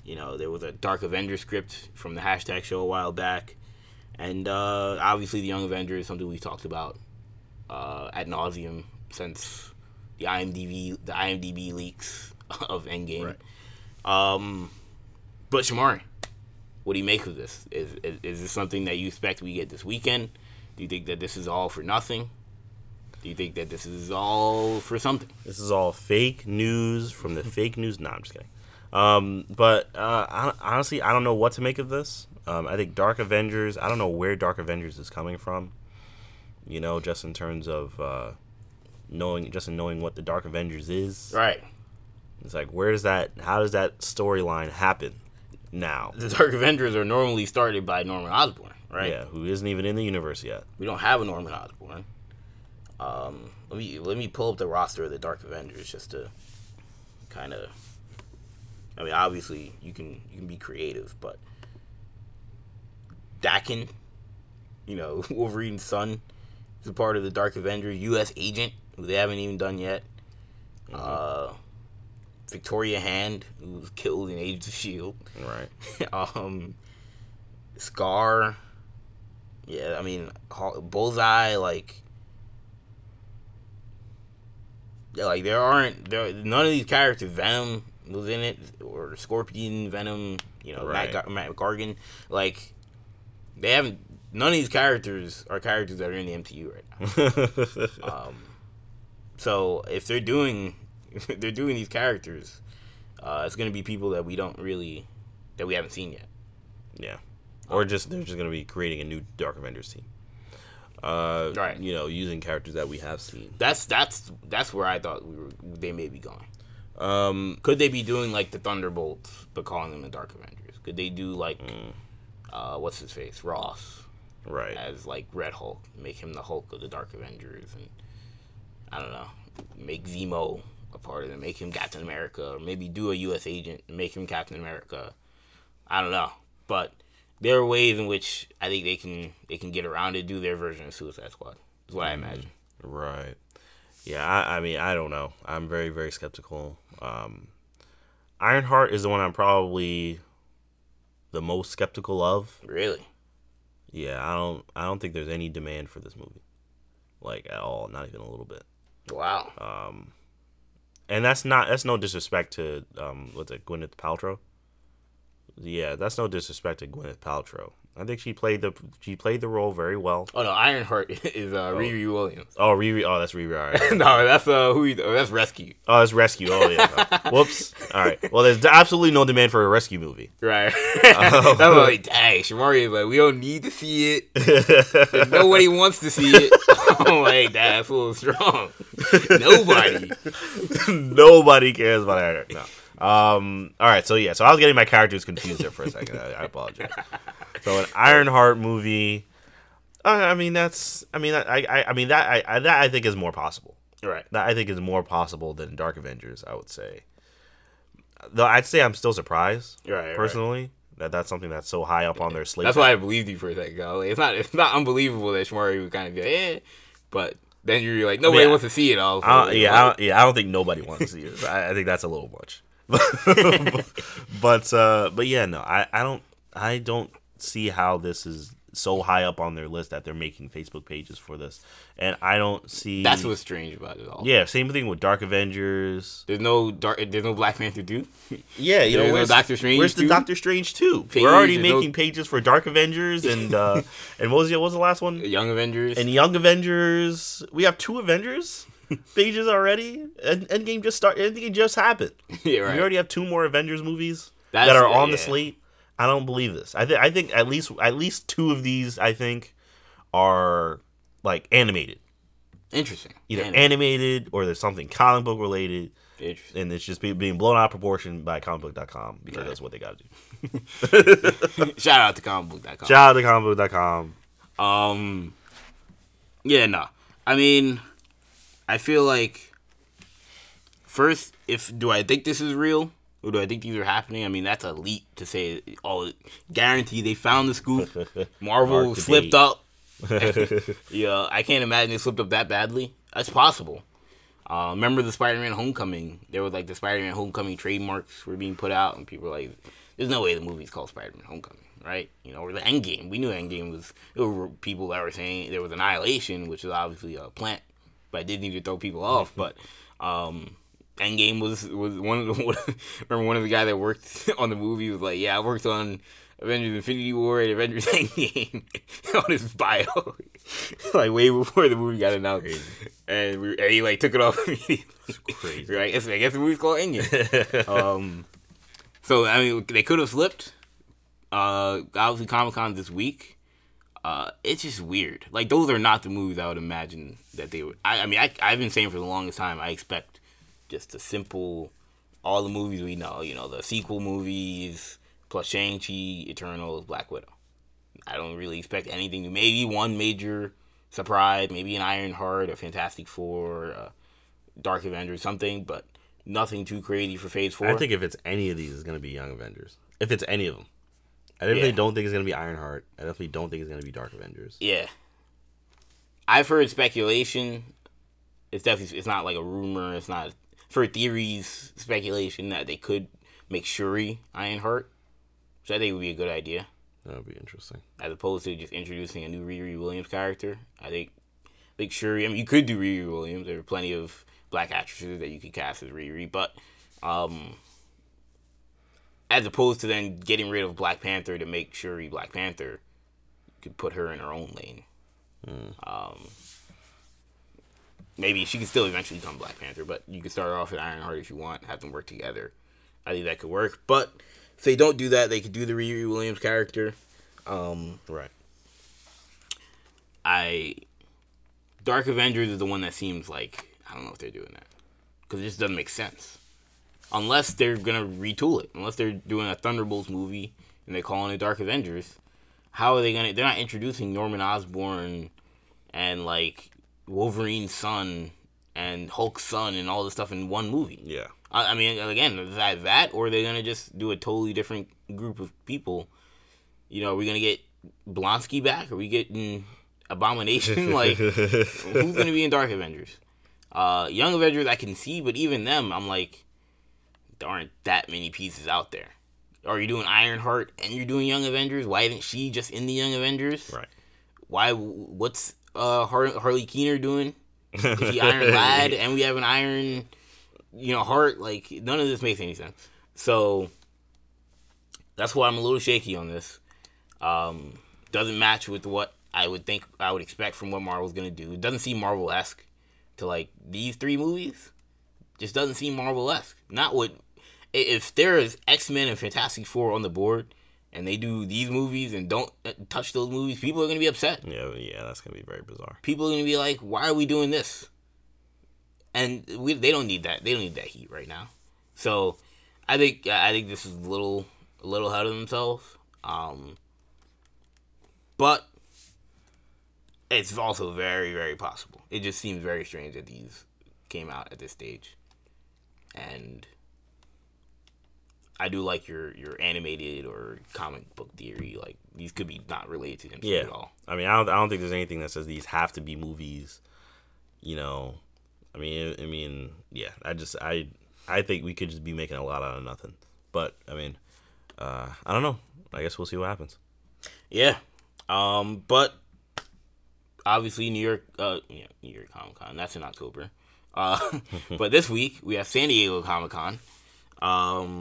you know, there was a Dark Avenger script from the hashtag show a while back, and uh, obviously the Young Avengers, is something we've talked about uh, nauseum since the IMDb the IMDb leaks [LAUGHS] of Endgame. Um, but Shamari, what do you make of this? Is, is is this something that you expect we get this weekend? Do you think that this is all for nothing? Do you think that this is all for something? This is all fake news from the fake news. No, I'm just kidding. Um, but uh, I, honestly, I don't know what to make of this. Um, I think Dark Avengers. I don't know where Dark Avengers is coming from. You know, just in terms of uh, knowing, just in knowing what the Dark Avengers is. Right. It's like, where does that? How does that storyline happen now? The Dark Avengers are normally started by Norman Osborn, right? Yeah, who isn't even in the universe yet? We don't have a Norman Osborn. Um, let me let me pull up the roster of the Dark Avengers just to kind of. I mean, obviously you can you can be creative, but Daken, you know, [LAUGHS] Wolverine's son, is a part of the Dark Avengers. U.S. Agent, they haven't even done yet. Uh, Victoria Hand, who was killed in Age of Shield. Right. [LAUGHS] um, Scar. Yeah, I mean, Bullseye. Like, yeah, like there aren't there none of these characters. Venom was in it, or Scorpion, Venom. You know, Right. Matt, Gar- Matt Gargan. Like, they haven't. None of these characters are characters that are in the MCU right now. [LAUGHS] Um, so if they're doing, [LAUGHS] if they're doing these characters, uh, it's gonna be people that we don't really, that we haven't seen yet. Yeah. Or just they're just gonna be creating a new Dark Avengers team. Uh, Right. You know, using characters that we have seen. That's that's that's where I thought we were. They may be going. Um, Could they be doing like the Thunderbolts, but calling them the Dark Avengers? Could they do like, uh, what's his face, Ross, right. as like Red Hulk, make him the Hulk of the Dark Avengers, and I don't know, make Zemo a part of it, make him Captain America, or maybe do a U.S. agent and make him Captain America. I don't know, but there are ways in which I think they can they can get around it, do their version of Suicide Squad. Is what I imagine. Right. Yeah, I, I mean, I don't know. I'm very, very skeptical. Um, Ironheart is the one I'm probably the most skeptical of. Really? Yeah, I don't, I don't think there's any demand for this movie, like at all. Not even a little bit. Wow. Um, And that's not, that's no disrespect to, um, what's it, Gwyneth Paltrow. Yeah, that's no disrespect to Gwyneth Paltrow. I think she played the, she played the role very well. oh no, Ironheart [LAUGHS] is uh, Riri Williams. Oh, Riri. Oh, that's Riri. All right. [LAUGHS] no, that's uh who? He, oh, that's Rescue. Oh, that's Rescue. Oh, yeah. [LAUGHS] Whoops. All right. Well, there's absolutely no demand for a rescue movie. Right. that's like, dang, Shamari is like, we don't need to see it. Nobody wants to see it. I'm like, that's a little strong. Nobody. Nobody cares about Ironheart. No. Um. All right. So yeah. So I was getting my characters confused there for a second. I, I apologize. So an Ironheart movie. Uh, I mean, that's. I mean, I. I, I mean that. I, I. That I think is more possible. Right. That I think is more possible than Dark Avengers. I would say. Though I'd say I'm still surprised. Right, right. Personally, that that's something that's so high up on their slate. That's why I believed you for a second. Like, it's not. It's not unbelievable that Shamari would kind of be like, eh. But then you're like, nobody mean, wants to see it all. I don't- yeah, I don't, yeah, I don't think nobody wants to see it. I, I think that's a little much. [LAUGHS] but uh, but yeah, no, I, I don't I don't see how this is so high up on their list that they're making Facebook pages for this, and I don't see. That's what's strange about it all. Yeah, same thing with Dark Avengers. There's no dark. There's no Black Panther dude. Yeah, you know no where's Doctor Strange Where's the? Doctor Strange too? Page, We're already there's no- making pages for Dark Avengers and uh, [LAUGHS] and what was the what was the last one? Young Avengers. And Young Avengers. We have two Avengers [LAUGHS] pages already. And Endgame just start. Endgame just happened. [LAUGHS] yeah, right. We already have two more Avengers movies That's- that are on the slate. I don't believe this. I think I think at least at least two of these I think are like animated, Interesting. either Man, animated or there's something comic book related, Interesting. and it's just be, being blown out of proportion by comicbook.com because that's what they got to do. [LAUGHS] Shout out to comicbook.com. Shout out to comicbook.com. Um, yeah, no. I mean, I feel like first, if do I think this is real or do I think these are happening? I mean, that's a leap to say. Oh, guarantee they found the scoop. [LAUGHS] Marvel slipped up. [LAUGHS] yeah, I can't imagine they slipped up that badly. That's possible. Uh, remember the Spider-Man Homecoming? There was like the Spider-Man Homecoming trademarks were being put out, and people were like, "There's no way the movie's called Spider-Man Homecoming, right?" You know, or the Endgame. We knew Endgame was. There were people that were saying there was Annihilation, which is obviously a plant, but I didn't even throw people off. But um, Endgame was was one of the. [LAUGHS] remember one of the guy that worked [LAUGHS] on the movie was like, "Yeah, I worked on." Avengers Infinity War and Avengers [LAUGHS] Endgame on his bio, like way before the movie got announced, and, we, and he like took it off immediately. Crazy. Right? I guess, I guess the movie's called Endgame. um, so I mean, they could have slipped. Uh, obviously, Comic Con this week. Uh, it's just weird. Like those are not the movies I would imagine that they would. I, I mean, I, I've been saying for the longest time I expect just a simple, all the movies we know. You know, the sequel movies plus Shang Chi, Eternals, Black Widow. I don't really expect anything. Maybe one major surprise, maybe an Iron Heart, a Fantastic Four, uh, Dark Avengers, something, but nothing too crazy for Phase Four. I think if it's any of these, it's gonna be Young Avengers. If it's any of them, I definitely Yeah. don't think it's gonna be Ironheart. I definitely don't think it's gonna be Dark Avengers. Yeah. I've heard speculation. It's definitely it's not like a rumor. It's not for theories speculation that they could make Shuri Ironheart, which I think would be a good idea That would be interesting. as opposed to just introducing a new Riri Williams character. I think I think Shuri. I mean, you could do Riri Williams. There are plenty of black actresses that you could cast as Riri, but um, as opposed to then getting rid of Black Panther to make Shuri Black Panther, you could put her in her own lane. Um, maybe she could still eventually become Black Panther, but you could start off with Ironheart if you want, have them work together. I think that could work. But if they don't do that, they could do the Riri Williams character. Um, Right. I Dark Avengers is the one that seems like I don't know if they're doing that because it just doesn't make sense. Unless they're gonna retool it, unless they're doing a Thunderbolts movie and they're calling it Dark Avengers. How are they gonna? They're not introducing Norman Osborn and like Wolverine's son and Hulk's son and all this stuff in one movie. Yeah. I, I mean, again, is that that, or are they gonna just do a totally different group of people? You know, are we gonna get Blonsky back? Are we getting Abomination? [LAUGHS] like, who's gonna be in Dark Avengers? Uh, Young Avengers, I can see, but even them, I'm like, there aren't that many pieces out there. Are you doing Ironheart and you're doing Young Avengers? Why isn't she just in the Young Avengers? Right. Why? What's uh Harley Keener doing? Is he Iron [LAUGHS] Lad and we have an Iron, you know, Heart? Like none of this makes any sense. So that's why I'm a little shaky on this. Um, doesn't match with what I would think I would expect from what Marvel's gonna do. It doesn't seem Marvel esque to like these three movies. Just doesn't seem Marvel esque. Not what if there is X Men and Fantastic Four on the board, and they do these movies and don't uh, touch those movies, people are gonna be upset. Yeah, yeah, that's gonna be very bizarre. People are gonna be like, "Why are we doing this?" And we they don't need that. They don't need that heat right now. So, I think I think this is a little a little ahead of themselves. Um, but it's also very very possible. It just seems very strange that these came out at this stage, and I do like your your animated or comic book theory. Like these could be not related to them Yeah. at all. I mean, I don't, I don't think there's anything that says these have to be movies. You know, I mean, I mean, yeah. I just, I, I think we could just be making a lot out of nothing. But I mean, uh, I don't know. I guess we'll see what happens. Yeah. Um, but obviously New York uh yeah, New York Comic Con, that's in October. Uh [LAUGHS] but this week we have San Diego Comic Con. Um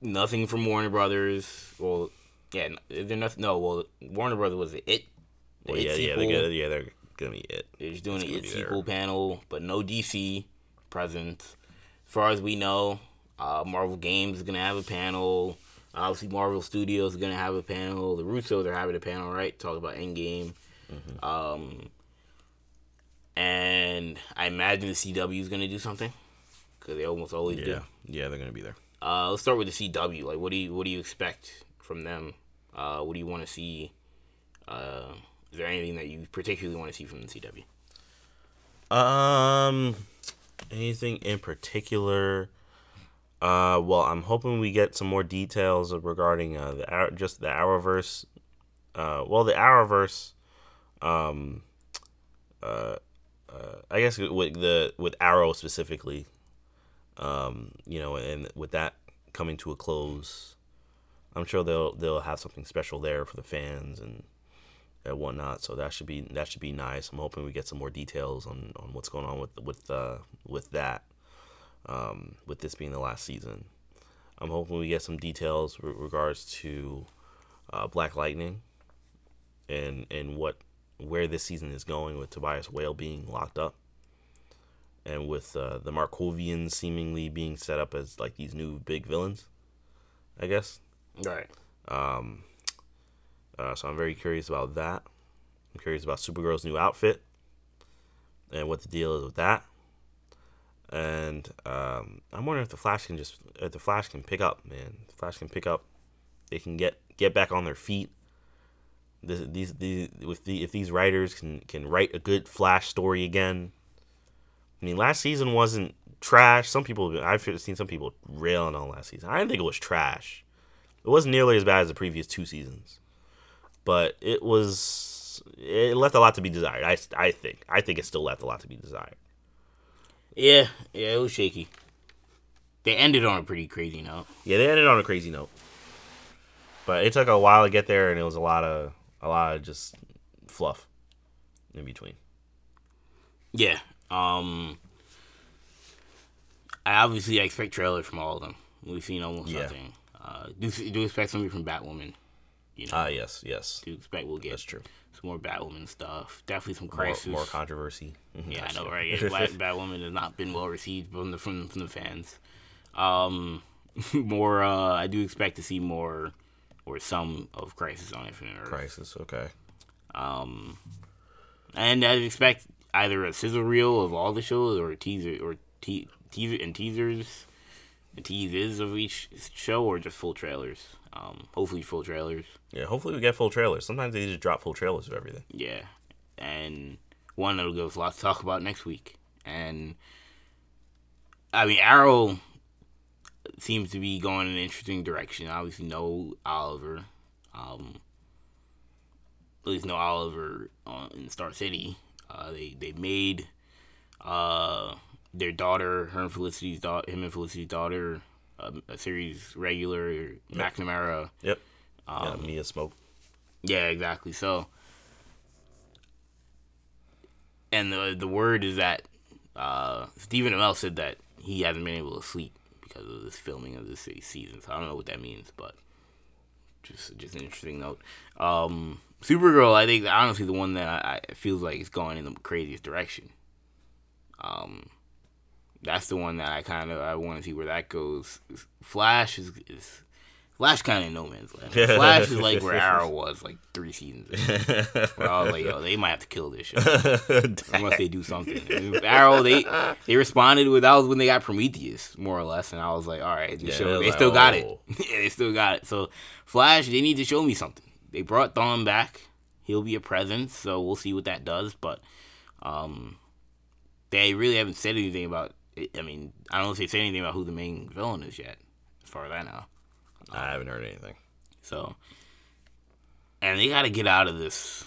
nothing from Warner Brothers. Well yeah, is there nothing no, well Warner Brothers was it Well, It yeah, yeah, they're gonna, yeah, they're gonna be it. They're just doing It's an it there. sequel panel, but no DC presence. As far as we know, uh, Marvel Games is gonna have a panel. Obviously, Marvel Studios is gonna have a panel. The Russos are having a panel, right? Talk about Endgame. Mm-hmm. Um, and I imagine the CW is gonna do something because they almost always Yeah, do. yeah, they're gonna be there. Uh, let's start with the CW. Like, what do you what do you expect from them? Uh, what do you want to see? Uh, is there anything that you particularly want to see from the CW? Um, anything in particular? Uh, well, I'm hoping we get some more details regarding uh the Ar- just the Arrowverse. Uh, well, the Arrowverse. Um, uh, uh, I guess with the with Arrow specifically. Um, you know, and with that coming to a close, I'm sure they'll they'll have something special there for the fans and and whatnot. So that should be that should be nice. I'm hoping we get some more details on, on what's going on with with uh, with that. Um, with this being the last season, I'm hoping we get some details with regards to uh, Black Lightning and and what where this season is going with Tobias Whale being locked up. And with uh, the Markovians seemingly being set up as like these new big villains, I guess. Right. Um, uh, so I'm very curious about that. I'm curious about Supergirl's new outfit and what the deal is with that. And um, I'm wondering if the Flash can just if the Flash can pick up, man. The Flash can pick up. They can get get back on their feet. This, these these with the if these writers can can write a good Flash story again. I mean, last season wasn't trash. Some people I've seen some people railing on last season. I didn't think it was trash. It wasn't nearly as bad as the previous two seasons, but it was. It left a lot to be desired. I, I think. I think it still left a lot to be desired. Yeah, yeah, it was shaky. They ended on a pretty crazy note. Yeah, they ended on a crazy note, but it took a while to get there, and it was a lot of a lot of just fluff in between. Yeah. Um. I obviously expect trailers from all of them. We've seen almost Yeah. nothing. Uh, do do expect something from Batwoman. You know, Ah, yes, yes, do expect we'll get that's true. some more Batwoman stuff. Definitely some crisis. more controversy. Mhm, Yeah, I know, true. right? Yeah, Bat- [LAUGHS] Batwoman has not been well received from the from, from the fans. Um, [LAUGHS] more. Uh, I do expect to see more or some of Crisis on Infinite Earth. Crisis. Okay. Um, and I expect either a sizzle reel of all the shows or a teaser or te- teaser and teasers, and teases of each show, or just full trailers. Um, hopefully full trailers. Yeah, hopefully we get full trailers. Sometimes they just drop full trailers of everything. Yeah, and one that'll give us a lot to talk about next week. And I mean, Arrow seems to be going in an interesting direction. Obviously, no Oliver. Um, at least no Oliver on, in Star City. Uh, they they made uh, their daughter, her and Felicity's daughter, him and Felicity's daughter, um, a series regular, McNamara. Yep. Um, yeah, Mia Smoak. Yeah, exactly. So, and the the word is that uh, Stephen Amell said that he hasn't been able to sleep because of this filming of this season. So I don't know what that means, but just just an interesting note. Um, Supergirl, I think honestly the one that I, I feels like is going in the craziest direction. Um, that's the one that I kind of I want to see where that goes. Flash is, is Flash kind of no man's land. [LAUGHS] Flash is like where Arrow was like three seasons ago. [LAUGHS] Where I was like, yo, they might have to kill this show [LAUGHS] unless they do something. Arrow, they they responded with that was when they got Prometheus more or less, and I was like, all right, yeah, show, they like, still got it. yeah, they still got it. So Flash, they need to show me something. They brought Thawne back. He'll be a presence, so we'll see what that does. But um, they really haven't said anything about. It. I mean, I don't know if they said anything about who the main villain is yet, as far as I know. I haven't heard anything. So, and they got to get out of this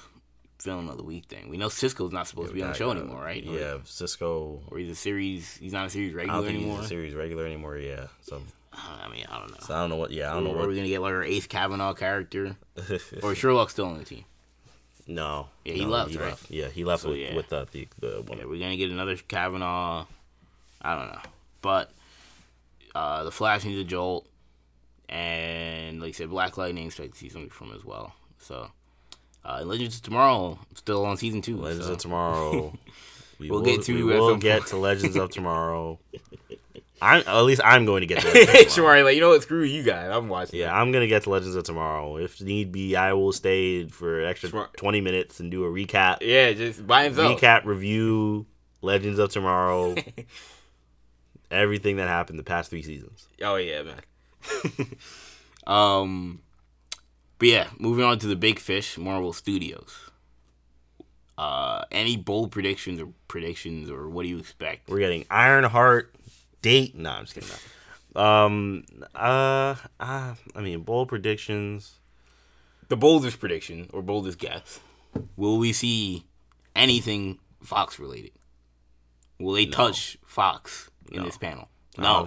film of the week thing. We know Cisco's not supposed yeah, to be on the show anymore, right? Yeah, or, Cisco. Or he's a series. He's not a series regular anymore. He's a series regular anymore. Yeah. So. I mean, I don't know. So I don't know what. Yeah, I don't or, know. What... Are we gonna get like our Ace Kavanaugh character, [LAUGHS] or Sherloque's still on the team? No. Yeah, he no, left, he right? Left. Yeah, he left so, with, yeah. with the the, the Yeah, we're gonna get another Kavanaugh. I don't know, but uh, the Flash needs a jolt and like I said, Black Lightning expect to see something from as well. So, uh, Legends of Tomorrow still on season two. Legends so. of Tomorrow. [LAUGHS] We will get to. We will get to Legends of [LAUGHS] Tomorrow. I'm at least I'm going to get to [LAUGHS] Legends Tomorrow. like you know what? Screw you guys. I'm watching. Yeah, that. I'm gonna get to Legends of Tomorrow. If need be, I will stay for extra Smart. 20 minutes and do a recap. Yeah, just by himself. Recap review Legends of Tomorrow. everything that happened the past three seasons. Oh yeah, man. [LAUGHS] Um, but yeah, moving on to the big fish, Marvel Studios. Uh, any bold predictions or predictions or what do you expect? We're getting Ironheart date. No, I'm just kidding. Um, uh, uh, I mean, bold predictions. The boldest prediction or boldest guess. Will we see anything Fox related? Will they no. touch Fox in no. this panel? No,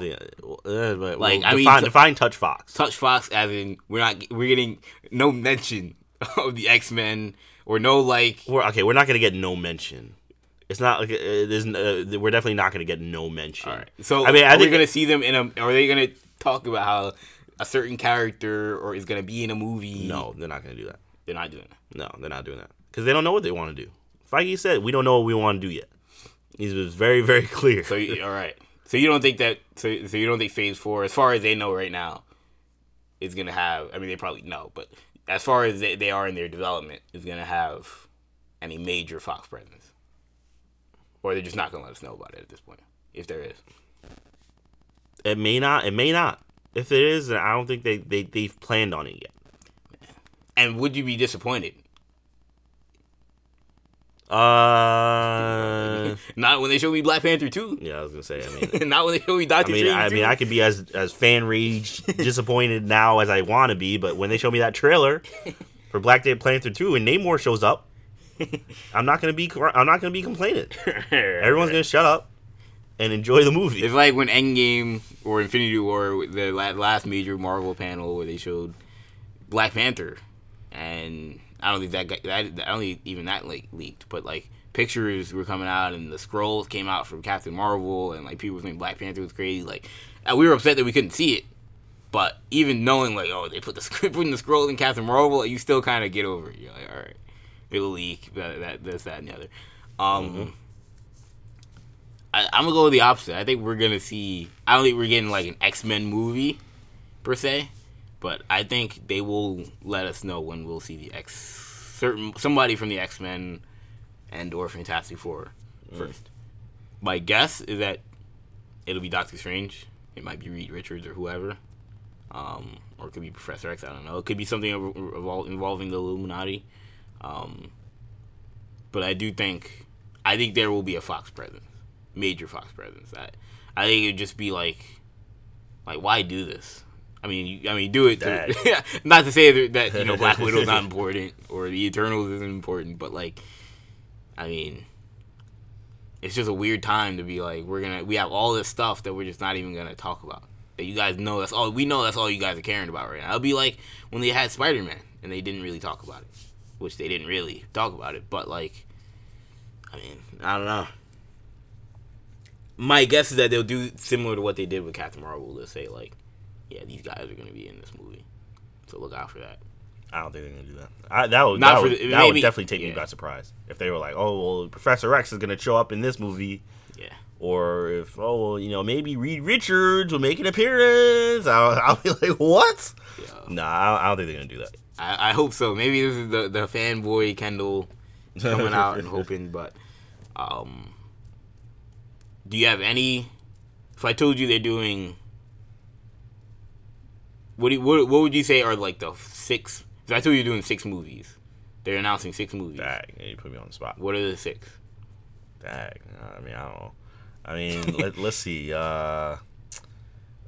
uh, like well, I define, mean, define touch Fox. Touch Fox, as in we're not we're getting no mention [LAUGHS] of the X Men or no like. We're, okay, we're not gonna get no mention. It's not like uh, there's. Uh, we're definitely not gonna get no mention. All right. So I mean, are we gonna see them in a? Are they gonna talk about how a certain character or is gonna be in a movie? No, they're not gonna do that. They're not doing that. No, they're not doing that because they don't know what they want to do. Feige said we don't know what we want to do yet. He was very very [LAUGHS] clear. So all right. So you don't think that? So, so you don't think Phase Four, as far as they know right now, is gonna have? I mean, they probably know, but as far as they, they are in their development, is gonna have any major Fox presence, or they're just not gonna let us know about it at this point, if there is. It may not. It may not. If it is, I don't think they, they they've planned on it yet. And would you be disappointed uh, not when they show me Black Panther two. Yeah, I was gonna say. I [LAUGHS] mean, not when they show me Doctor I mean, I mean, I could be as as fan rage disappointed now as I want to be, but when they show me that trailer for Black Panther two and Namor shows up, I'm not gonna be I'm not gonna be complaining. [LAUGHS] Everyone's gonna shut up and enjoy the movie. It's like when Endgame or Infinity War, the last major Marvel panel where they showed Black Panther, and I don't think that got, that I don't think even that like leaked, but like pictures were coming out and the Skrulls came out from Captain Marvel and like people were saying Black Panther was crazy. Like we were upset that we couldn't see it, but even knowing like oh they put the [LAUGHS] putting the Skrull in Captain Marvel, you still kind of get over it. You're like all right, it'll leak that that this that and the other. Um, mm-hmm. I, I'm gonna go with the opposite. I think we're gonna see. I don't think we're getting like an X Men movie per se. But I think they will let us know when we'll see the X certain somebody from the X Men and or Fantastic Four mm. first. My guess is that it'll be Doctor Strange. It might be Reed Richards or whoever. Um, or it could be Professor X. I don't know. It could be something involving the Illuminati. Um, but I do think, I think there will be a Fox presence, major Fox presence. I, I think it'd just be like, like why do this? I mean, I mean, do it. To, [LAUGHS] not to say that, that you know Black Widow's not [LAUGHS] important or the Eternals isn't important, but like, I mean, it's just a weird time to be like, we're gonna, we have all this stuff that we're just not even gonna talk about. That you guys know that's all we know. That's all you guys are caring about right now. It'll be like when they had Spider Man and they didn't really talk about it, which they didn't really talk about it. But like, I mean, I don't know. My guess is that they'll do similar to what they did with Captain Marvel. They'll say like yeah, these guys are going to be in this movie. So look out for that. I don't think they're gonna do that. I, that would Not that, would, the, that maybe, would definitely take yeah. me by surprise if they were like, oh, well, Professor X is gonna show up in this movie. Yeah. Or if oh, well, you know, maybe Reed Richards will make an appearance. I'll, [LAUGHS] I'll be like, what? Yeah. Nah, I, I, don't think they're gonna do that. I, I hope so. Maybe this is the the fanboy Kendall coming out and [LAUGHS] hoping, but um, do you have any? If I told you they're doing what, do you, what what would you say are like the six? I told you you're doing six movies. They're announcing six movies. Dag, yeah, you put me on the spot. What are the six? Dag, I mean, I don't know. I mean, [LAUGHS] let, let's see. Uh, uh,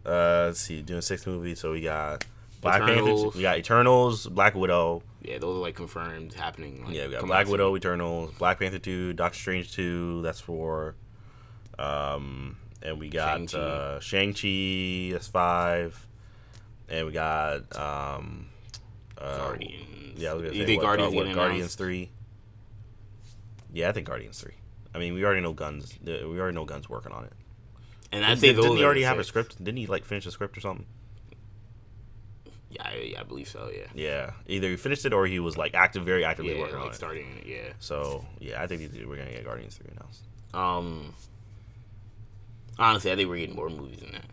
let's see. Doing six movies, so we got Black Panther. We got Eternals, Black Widow. Yeah, those are like confirmed happening. Like, yeah, we got Black Widow, soon. Eternals, Black Panther two, Doctor Strange two. That's four. Um, and we got Shang-Chi. Uh, Shang-Chi. That's five and we got um, uh, Guardians. Yeah, I was gonna say, you think what, Guardians? What, Guardians three? Yeah, I think Guardians three. I mean, we already know Gunn's. We already know Gunn's working on it. And I think didn't he already have a script? Didn't he like finish a script or something? Yeah, I, I believe so. Yeah. Yeah, either he finished it or he was like active, very actively yeah, working like on starting it. Starting it, yeah. So yeah, I think we're gonna get Guardians three announced. Um, honestly, I think we're getting more movies than that.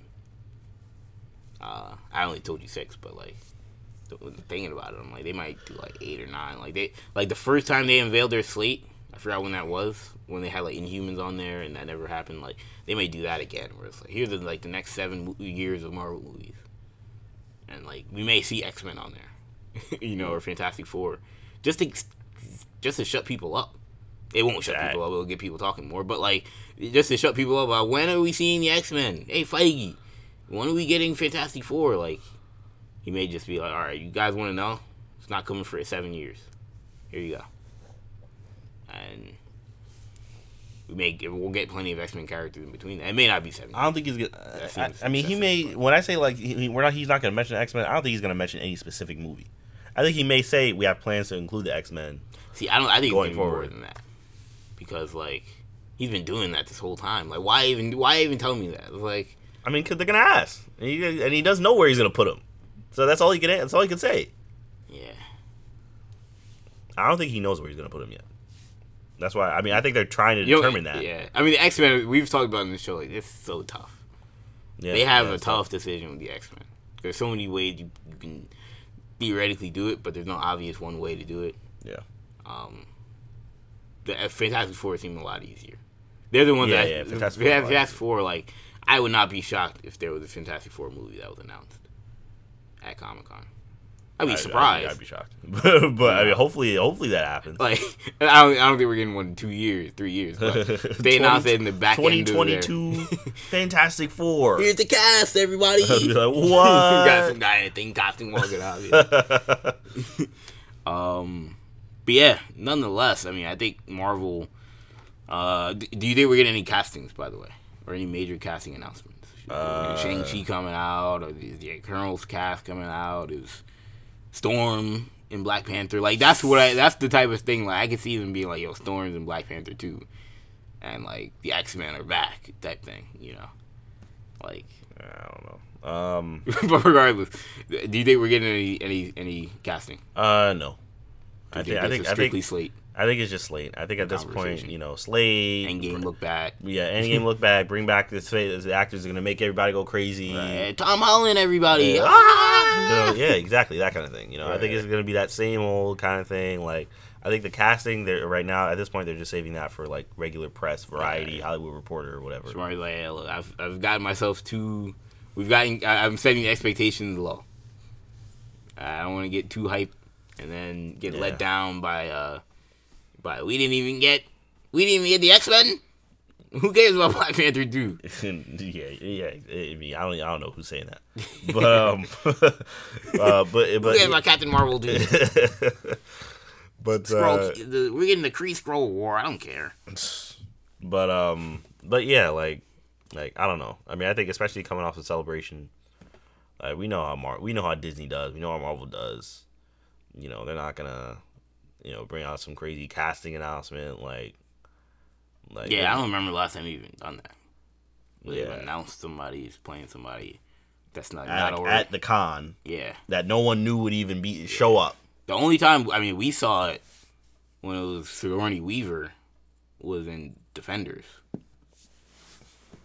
Uh, I only told you six, but like thinking about it, I'm like they might do like eight or nine. Like they like the first time they unveiled their slate. I forgot when that was. When they had like Inhumans on there, and that never happened. Like they may do that again, where it's like here's the, like the next seven years of Marvel movies, and like we may see X Men on there, [LAUGHS] you know, or Fantastic Four, just to just to shut people up. It won't shut people up. It'll get people talking more. But like, just to shut people up about when are we seeing the X Men? Hey Feige, when are we getting Fantastic Four? Like, he may just be like, all right, you guys want to know? It's not coming for seven years. Here you go. And we may get, we'll get plenty of X Men characters in between. That. It may not be seven. I don't think he's gonna. I, I, mean, he may. When I say like he, we're not, he's not gonna mention X Men. I don't think he's gonna mention any specific movie. I think he may say we have plans to include the X Men. See, I don't. I think going forward more than that because like he's been doing that this whole time. Like, why even? Why even tell me that? Like, I mean, cause they're gonna ask, and he, and he doesn't know where he's gonna put him. So that's all he can. That's all he can say. Yeah. I don't think he knows where he's gonna put him yet. That's why. I mean, I think they're trying to you determine know, that. Yeah. I mean, the X Men. We've talked about in the show. Like, it's so tough. Yeah, they have yeah, a tough, tough decision with the X Men. There's so many ways you, you can theoretically do it, but there's no obvious one way to do it. Yeah. Um. The Fantastic Four seem a lot easier. They're the ones yeah, that yeah, Fantastic, Fantastic Four like I would not be shocked if there was a Fantastic Four movie that was announced at Comic Con. I'd be surprised. I'd, I'd be shocked, [LAUGHS] but, but I mean, hopefully, hopefully that happens. Like, I don't, I don't think we're getting one in two years, three years. But [LAUGHS] they announced it in the back 2022 [LAUGHS] Fantastic Four. Here's the cast, everybody. I'd be like, what? got some guy in a thing costume walking out. Yeah. um, but yeah, nonetheless, I mean, I think Marvel. Uh, do you think we're getting any castings, by the way? Or any major casting announcements? Uh, Shang Chi coming out, or the, the Eternals cast coming out, is Storm in Black Panther. Like that's what I. That's the type of thing. Like I could see them being like, "Yo, Storm's in Black Panther too," and like the X Men are back, type thing. You know, like I don't know. Um, [LAUGHS] but regardless, do you think we're getting any any any casting? Uh, no. I think, I think, I think, slate. I think it's just Slade. I think at this point, you know, Slade. Endgame look back. Yeah, [LAUGHS] Endgame look back, bring back this. The actors are gonna make everybody go crazy. Right. Tom Holland, everybody. Yeah. Ah! You know, yeah, exactly that kind of thing. You know, I think it's gonna be that same old kind of thing. Like, I think the casting, they're right now at this point, they're just saving that for like regular press, Variety, Right. Hollywood Reporter, or whatever. Smarty like, hey, look, I've I've gotten myself too. We've gotten. I, I'm setting expectations low. I don't want to get too hyped and then get Yeah. let down by uh by we didn't even get we didn't even get the X Men. Who cares about [LAUGHS] Black Panther two? [LAUGHS] yeah, yeah. I mean, I don't, I don't know who's saying that, but um, [LAUGHS] uh, but Who cares about Captain Marvel two? but Skrull, uh, the, we're getting the Kree Skrull War. I don't care. [SIGHS] but um, but yeah, like like I don't know. I mean, I think especially coming off the celebration, like we know how Mar- we know how Disney does, we know how Marvel does. You know, they're not gonna, you know, bring out some crazy casting announcement like. Like Yeah, I don't remember the last time we even done that. Where Yeah. Announced somebody's playing somebody that's not at, not at the con yeah. that no one knew would even be show up. The only time I mean we saw it when it was Sigourney Weaver was in Defenders.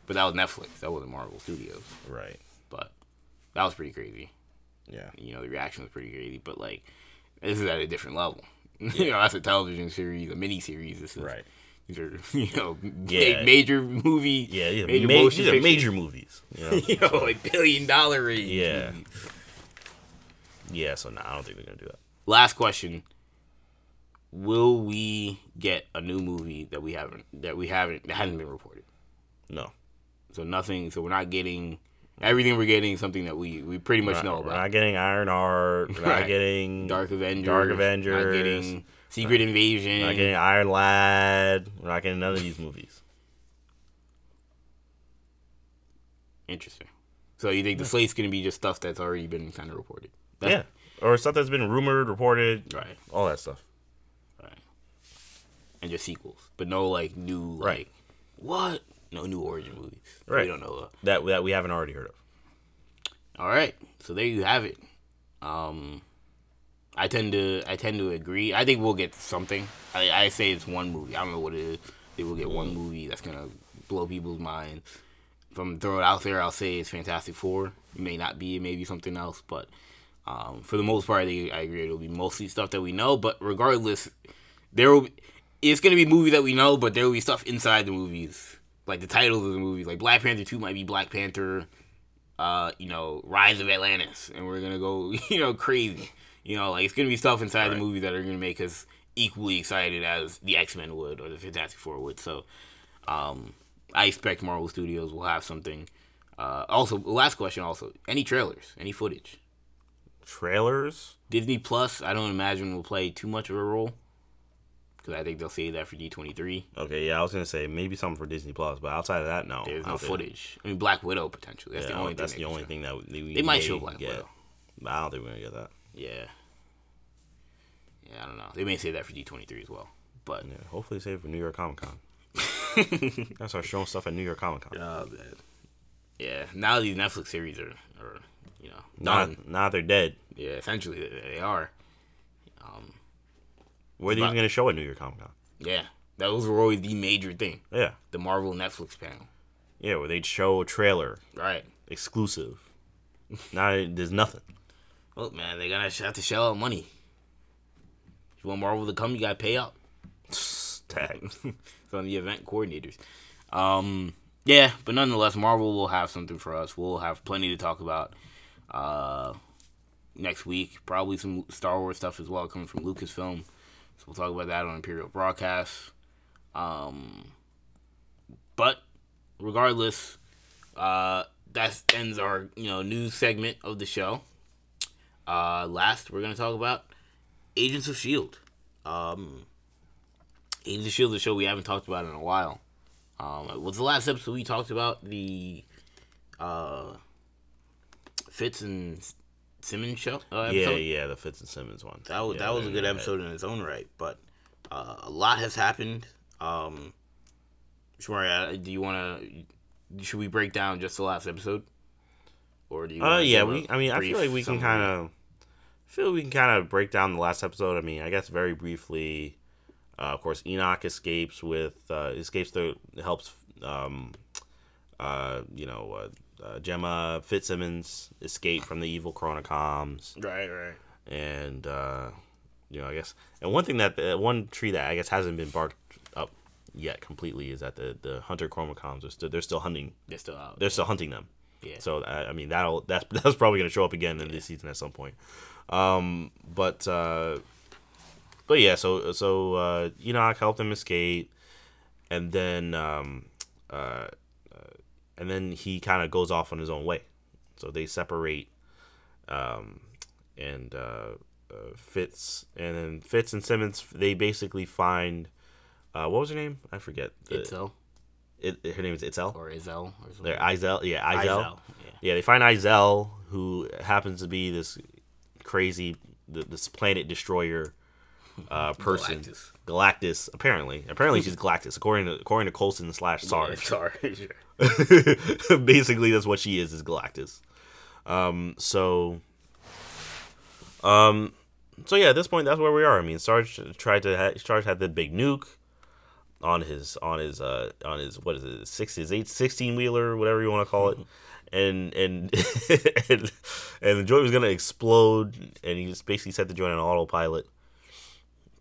But that was Netflix. That wasn't Marvel Studios. Right. But that was pretty crazy. Yeah. You know, the reaction was pretty crazy. But like this is at a different level. [LAUGHS] you know, that's a television series, a mini series. This is Right. these are [LAUGHS] you know Yeah. ma- major movie Yeah, yeah. major ma- these are major movies. You [LAUGHS] know? you know, like billion dollar range. Yeah. yeah, so no, I don't think they're gonna do that. last question will we get a new movie that we haven't that we haven't that hasn't been reported No. so nothing so we're not getting everything we're getting is something that we we pretty much know not, we're about not getting Iron Heart. We're not getting dark avengers Dark Avengers. not getting secret invasion We're not getting Iron Lad. We're not getting none of these movies. interesting so you think the slate's gonna be just stuff that's already been kind of reported That's- yeah. Or stuff that's been rumored, reported, right all that stuff. right and just sequels but no like new like Right. what no new origin movies Right. we don't know uh, That that we haven't already heard of. All right, so there you have it. Um, I tend to I tend to agree. I think we'll get something. I, I say it's one movie. I don't know what it is. They will get one movie that's gonna blow people's minds. If I'm throw it out there, I'll say it's Fantastic Four. It may not be. It may be something else. But um, for the most part, I think I agree. It'll be mostly stuff that we know. But regardless, there will. Be, it's gonna be movie that we know, but there will be stuff inside the movies, like the titles of the movies. Like Black Panther Two might be Black Panther uh, you know, Rise of Atlantis, and we're gonna go, [LAUGHS] you know, crazy. You know, like it's gonna be stuff inside the Right. movie that are gonna make us equally excited as the X Men would or the Fantastic Four would. So, um, I expect Marvel Studios will have something. Uh, also, last question. Also, any trailers, any footage? Trailers? Disney Plus, I don't imagine will play too much of a role because I think they'll save that for D twenty three. Okay, yeah, I was gonna say maybe something for Disney Plus, but outside of that, no. There's I no footage. I mean, Black Widow potentially. That's yeah, the only. that's thing the only can thing that we, They might show Black get. Widow. But I don't think we're gonna get that. Yeah. Yeah, I don't know. They may say that for D twenty three as well, but Yeah, hopefully save it for New York Comic Con. [LAUGHS] That's our showing stuff at New York Comic Con. Oh man. Yeah. Now these Netflix series are, are you know, Now, done. now they're dead. Yeah, essentially they they are. Um, Where are they even gonna show at New York Comic Con? yeah, those were always the major thing. Yeah, The Marvel Netflix panel. yeah, where they'd show a trailer Right. exclusive. now there's nothing. Look, man, they gotta have to shell out money. If you want Marvel to come, you gotta pay up. Tag. [LAUGHS] from the event coordinators. Um, yeah, but nonetheless, Marvel will have something for us. We'll have plenty to talk about uh, next week. Probably some Star Wars stuff as well coming from Lucasfilm. So we'll talk about that on Imperial Broadcast. Um, but regardless, uh, that ends our you know news segment of the show. Uh, last, we're gonna talk about Agents of Shield. Um, Agents of Shield a show we haven't talked about in a while. Um, was the last episode we talked about the uh, Fitz and Simmons show? Uh, yeah, yeah, the Fitz and Simmons one. That was Yeah, that was a good episode in its own right, but uh, a lot has happened. Um, Shmari, uh, do you want to? Should we break down just the last episode, or do you? Uh, yeah, we. I mean, I feel like we can kind of. feel we can kind of break down the last episode. I mean, I guess very briefly. Uh, of course, Enoch escapes with uh, escapes the helps um, uh, you know uh, Jemma Fitzsimmons escape from the evil Chronicoms, Right, right. and uh, you know I guess and one thing that uh, one tree that I guess hasn't been barked up yet completely is that the the hunter Chronicoms are still they're still hunting They're still out. they're still hunting them. Yeah. So I, I mean that'll that's [LAUGHS] that's probably gonna show up again in this season at some point. Um, but uh, but yeah, so so uh, Enoch helped him escape, and then um, uh, and then he kind of goes off on his own way. So they separate, um, and uh, uh, Fitz and then Fitz and Simmons they basically find. Uh, what was her name? I forget. The- Itzel it, her name is Itzel. or Izel or something. They're Izel. Yeah, Izel. Izel, Yeah. Yeah, they find Izel, who happens to be this crazy, this planet destroyer uh, [LAUGHS] person. Galactus. Galactus. Apparently, apparently she's Galactus, according to according to Coulson slash Sarge. Sorry. [LAUGHS] [LAUGHS] Basically, that's what she is, is Galactus. Um, so, um, so yeah, at this point, that's where we are. I mean, Sarge tried to ha- Sarge had the big nuke on his on his uh on his what is it six his eight sixteen wheeler whatever you want to call it. And and [LAUGHS] and and the joint was gonna explode, and he just basically set the joint on autopilot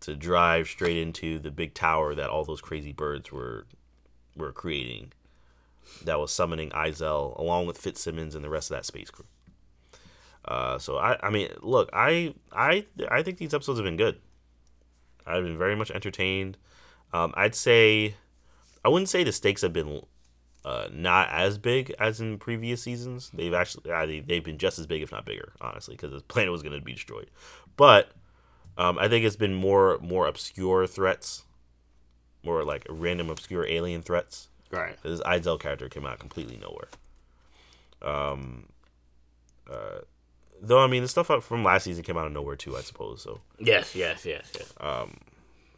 to drive straight into the big tower that all those crazy birds were were creating that was summoning Izel along with Fitzsimmons and the rest of that space crew. Uh, so I, I mean, look, I, I, I think these episodes have been good. I've been very much entertained. Um, I'd say, I wouldn't say the stakes have been uh, not as big as in previous seasons. They've actually, they, they've been just as big, if not bigger, honestly, because the [LAUGHS] planet was going to be destroyed. But um, I think it's been more, more obscure threats, more like random obscure alien threats. Right. This Izel character came out completely nowhere. Um, uh, though I mean the stuff from last season came out of nowhere too, I suppose. So, Yes, yes, yes, yes.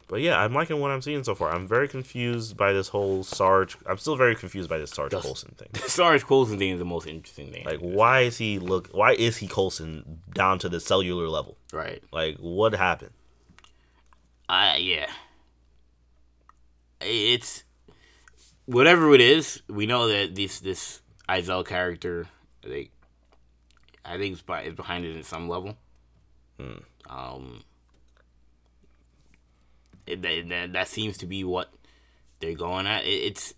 But yeah, I'm liking what I'm seeing so far. I'm very confused by this whole Sarge. I'm still very confused by this Sarge Just- Coulson thing. The [LAUGHS] Sarge Coulson thing is the most interesting thing. Like, why is he look? Why is he Coulson down to the cellular level? right. Like, what happened? I yeah. It's whatever it is. We know that this this Izel character, like, I think, by, is behind it in some level. Hmm. Um, that, that that seems to be what they're going at. It, it's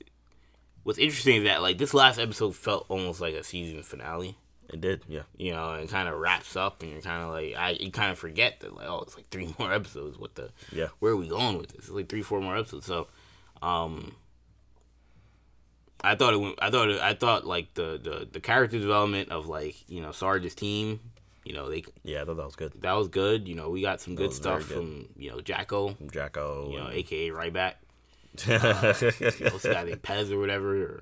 what's interesting is that like this last episode felt almost like a season finale It did, yeah, you know, and kind of wraps up, and you're kind of like, I you kind of forget that like, oh, it's like three [LAUGHS] more episodes. What the? Yeah. Where are we going with this? It's like three, four more episodes. So, um, I thought it went. I thought it, I thought like the the the character development of like you know Sarge's team. You know they yeah. I thought that was good. that was good. You know we got some good stuff good. from you know Jaco. Jaco. You know, and- aka Ryback. What's the guy named Pez or whatever? Or,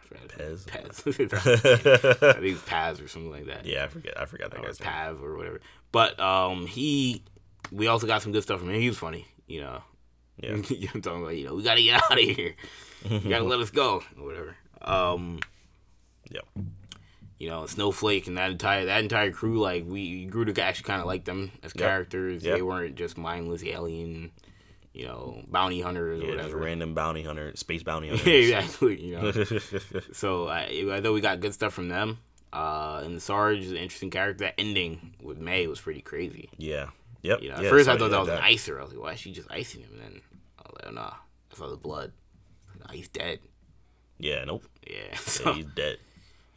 I forgot his name. Pez? Pez. [LAUGHS] [LAUGHS] I think it's Paz or something like that. yeah, I forget. I forgot that or guy's name. Pav or whatever. But um, he, we also got some good stuff from him. He was funny, you know. Yeah. [LAUGHS] you know I'm talking about, you know, we gotta get out of here. you gotta let us go or whatever. Um, Yep. You know, Snowflake and that entire that entire crew, like we grew to actually kind of like them as Yep. characters. Yep. They weren't just mindless alien, you know, bounty hunters or Yeah, just whatever. random bounty hunter, space bounty [LAUGHS] hunter. Yeah, exactly. You know. [LAUGHS] so I, I thought we got good stuff from them. Uh, and Sarge is an interesting character. That ending with May was pretty crazy. yeah. Yep. You know, yeah, at first I thought that was an icer. I was like, why is she just icing him? And then I was like, oh, nah. I saw the blood. Nah, he's dead. Yeah, nope. Yeah. [LAUGHS] Yeah, So, he's dead.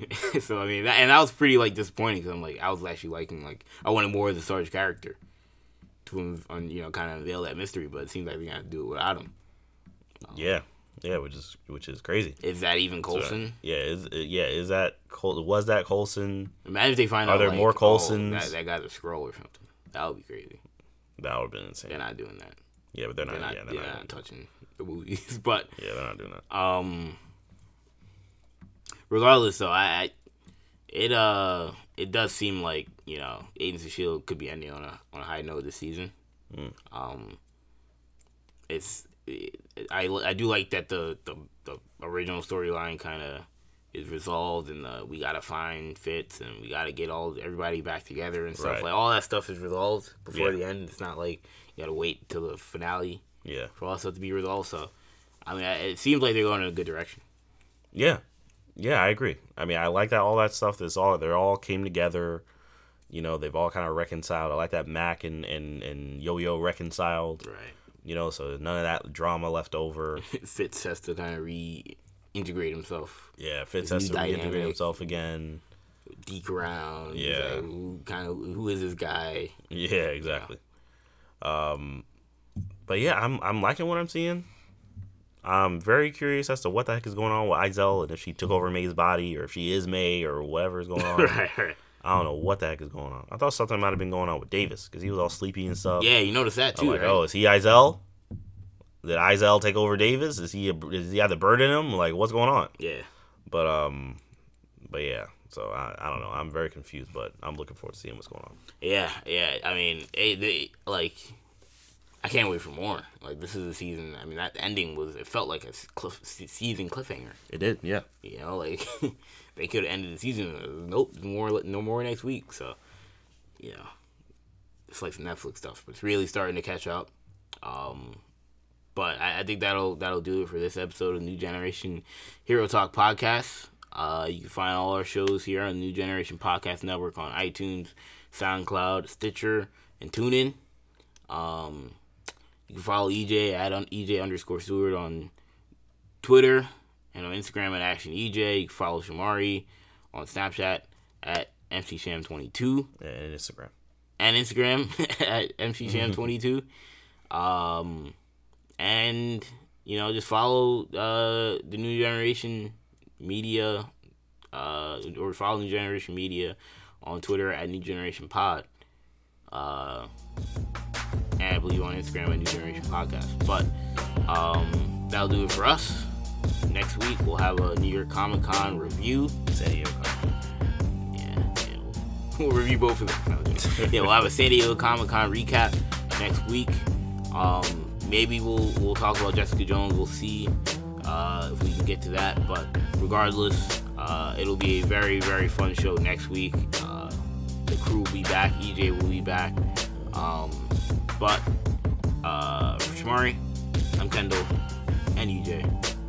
[LAUGHS] so I mean, that, and that was pretty like disappointing because I'm like, I was actually liking like I wanted more of the Sarge character to un- you know kind of unveil that mystery, but it seems like we got to do it without him. Yeah, yeah, which is which is crazy. Is that even Coulson? Yeah, is uh, yeah is that Col- was that Coulson? Imagine if they find Are out there like, more oh, that, that guy's a Skrull or something. That would be crazy. That would have been insane. They're not doing that. Yeah, but they're not. They're not, yeah, they're they're not. not touching the movies. [LAUGHS] But yeah, they're not doing that. um, regardless, though, I, I it uh it does seem like you know Agents of Shield could be ending on a on a high note this season. Um, it's I, I do like that the the, the original storyline kind of is resolved, and uh, we gotta find Fitz, and we gotta get all everybody back together and stuff. Right. Like all that stuff is resolved before Yeah. the end. It's not like you gotta wait till the finale Yeah. for all stuff to be resolved. So, I mean, I- it seems like they're going in a good direction. Yeah, yeah, I agree. I mean, I like that all that stuff. That's all they all came together. You know, they've all kind of reconciled. I like that Mac and and and Yo Yo reconciled. Right. You know, so none of that drama left over. [LAUGHS] Fitz has to kind of reintegrate himself, Yeah, Fitz His has to reintegrate himself again. deke around. Yeah. like, who kind of who is this guy? Yeah, exactly. Um, but yeah, I'm I'm liking what I'm seeing. I'm very curious as to what the heck is going on with Izel and if she took over May's body or if she is May or whatever is going [LAUGHS] on. right, right. I don't know what the heck is going on. I thought something might have been going on with Davis because he was all sleepy and stuff. Yeah, you noticed that I'm too, like, right? oh, is he Izel? Did Izel take over Davis? Is he a, is he have the bird in him? Like, what's going on? Yeah. But um, but yeah. So I, I don't know. I'm very confused, but I'm looking forward to seeing what's going on. Yeah, yeah. I mean, they, they like. I can't wait for more. Like this is the season. I mean, that ending was. It felt like a cliff, season cliffhanger. It did, yeah. You know, like [LAUGHS] they could have ended the season. uh, Nope, more, no more next week. So, you know, it's like some Netflix stuff, but it's really starting to catch up. Um, but I, I think that'll that'll do it for this episode of New Generation Hero Talk podcast. Uh, you can find all our shows here on the New Generation Podcast Network on iTunes, SoundCloud, Stitcher, and TuneIn. Um, you can follow EJ at EJ underscore Seward on Twitter and on Instagram at Action EJ. You can follow Shamari on Snapchat at MCSham22 And Instagram. and Instagram [LAUGHS] at MCSham22. [LAUGHS] um, and you know, just follow uh, the New Generation Media, uh, or follow New Generation Media on Twitter at New Generation Pod. Uh, and I believe on Instagram at New Generation Podcast. But um, that'll do it for us. Next week we'll have a New York Comic Con review. San Diego Comic. Yeah, yeah. We'll, we'll [LAUGHS] review both of them. Yeah, we'll have a San Diego Comic Con recap next week. Um, maybe we'll we'll talk about Jessica Jones. We'll see uh, if we can get to that. But regardless, uh, it'll be a very very fun show next week. Uh, the crew will be back. EJ will be back. Um, but uh, for Shamari, I'm Kendall, and EJ.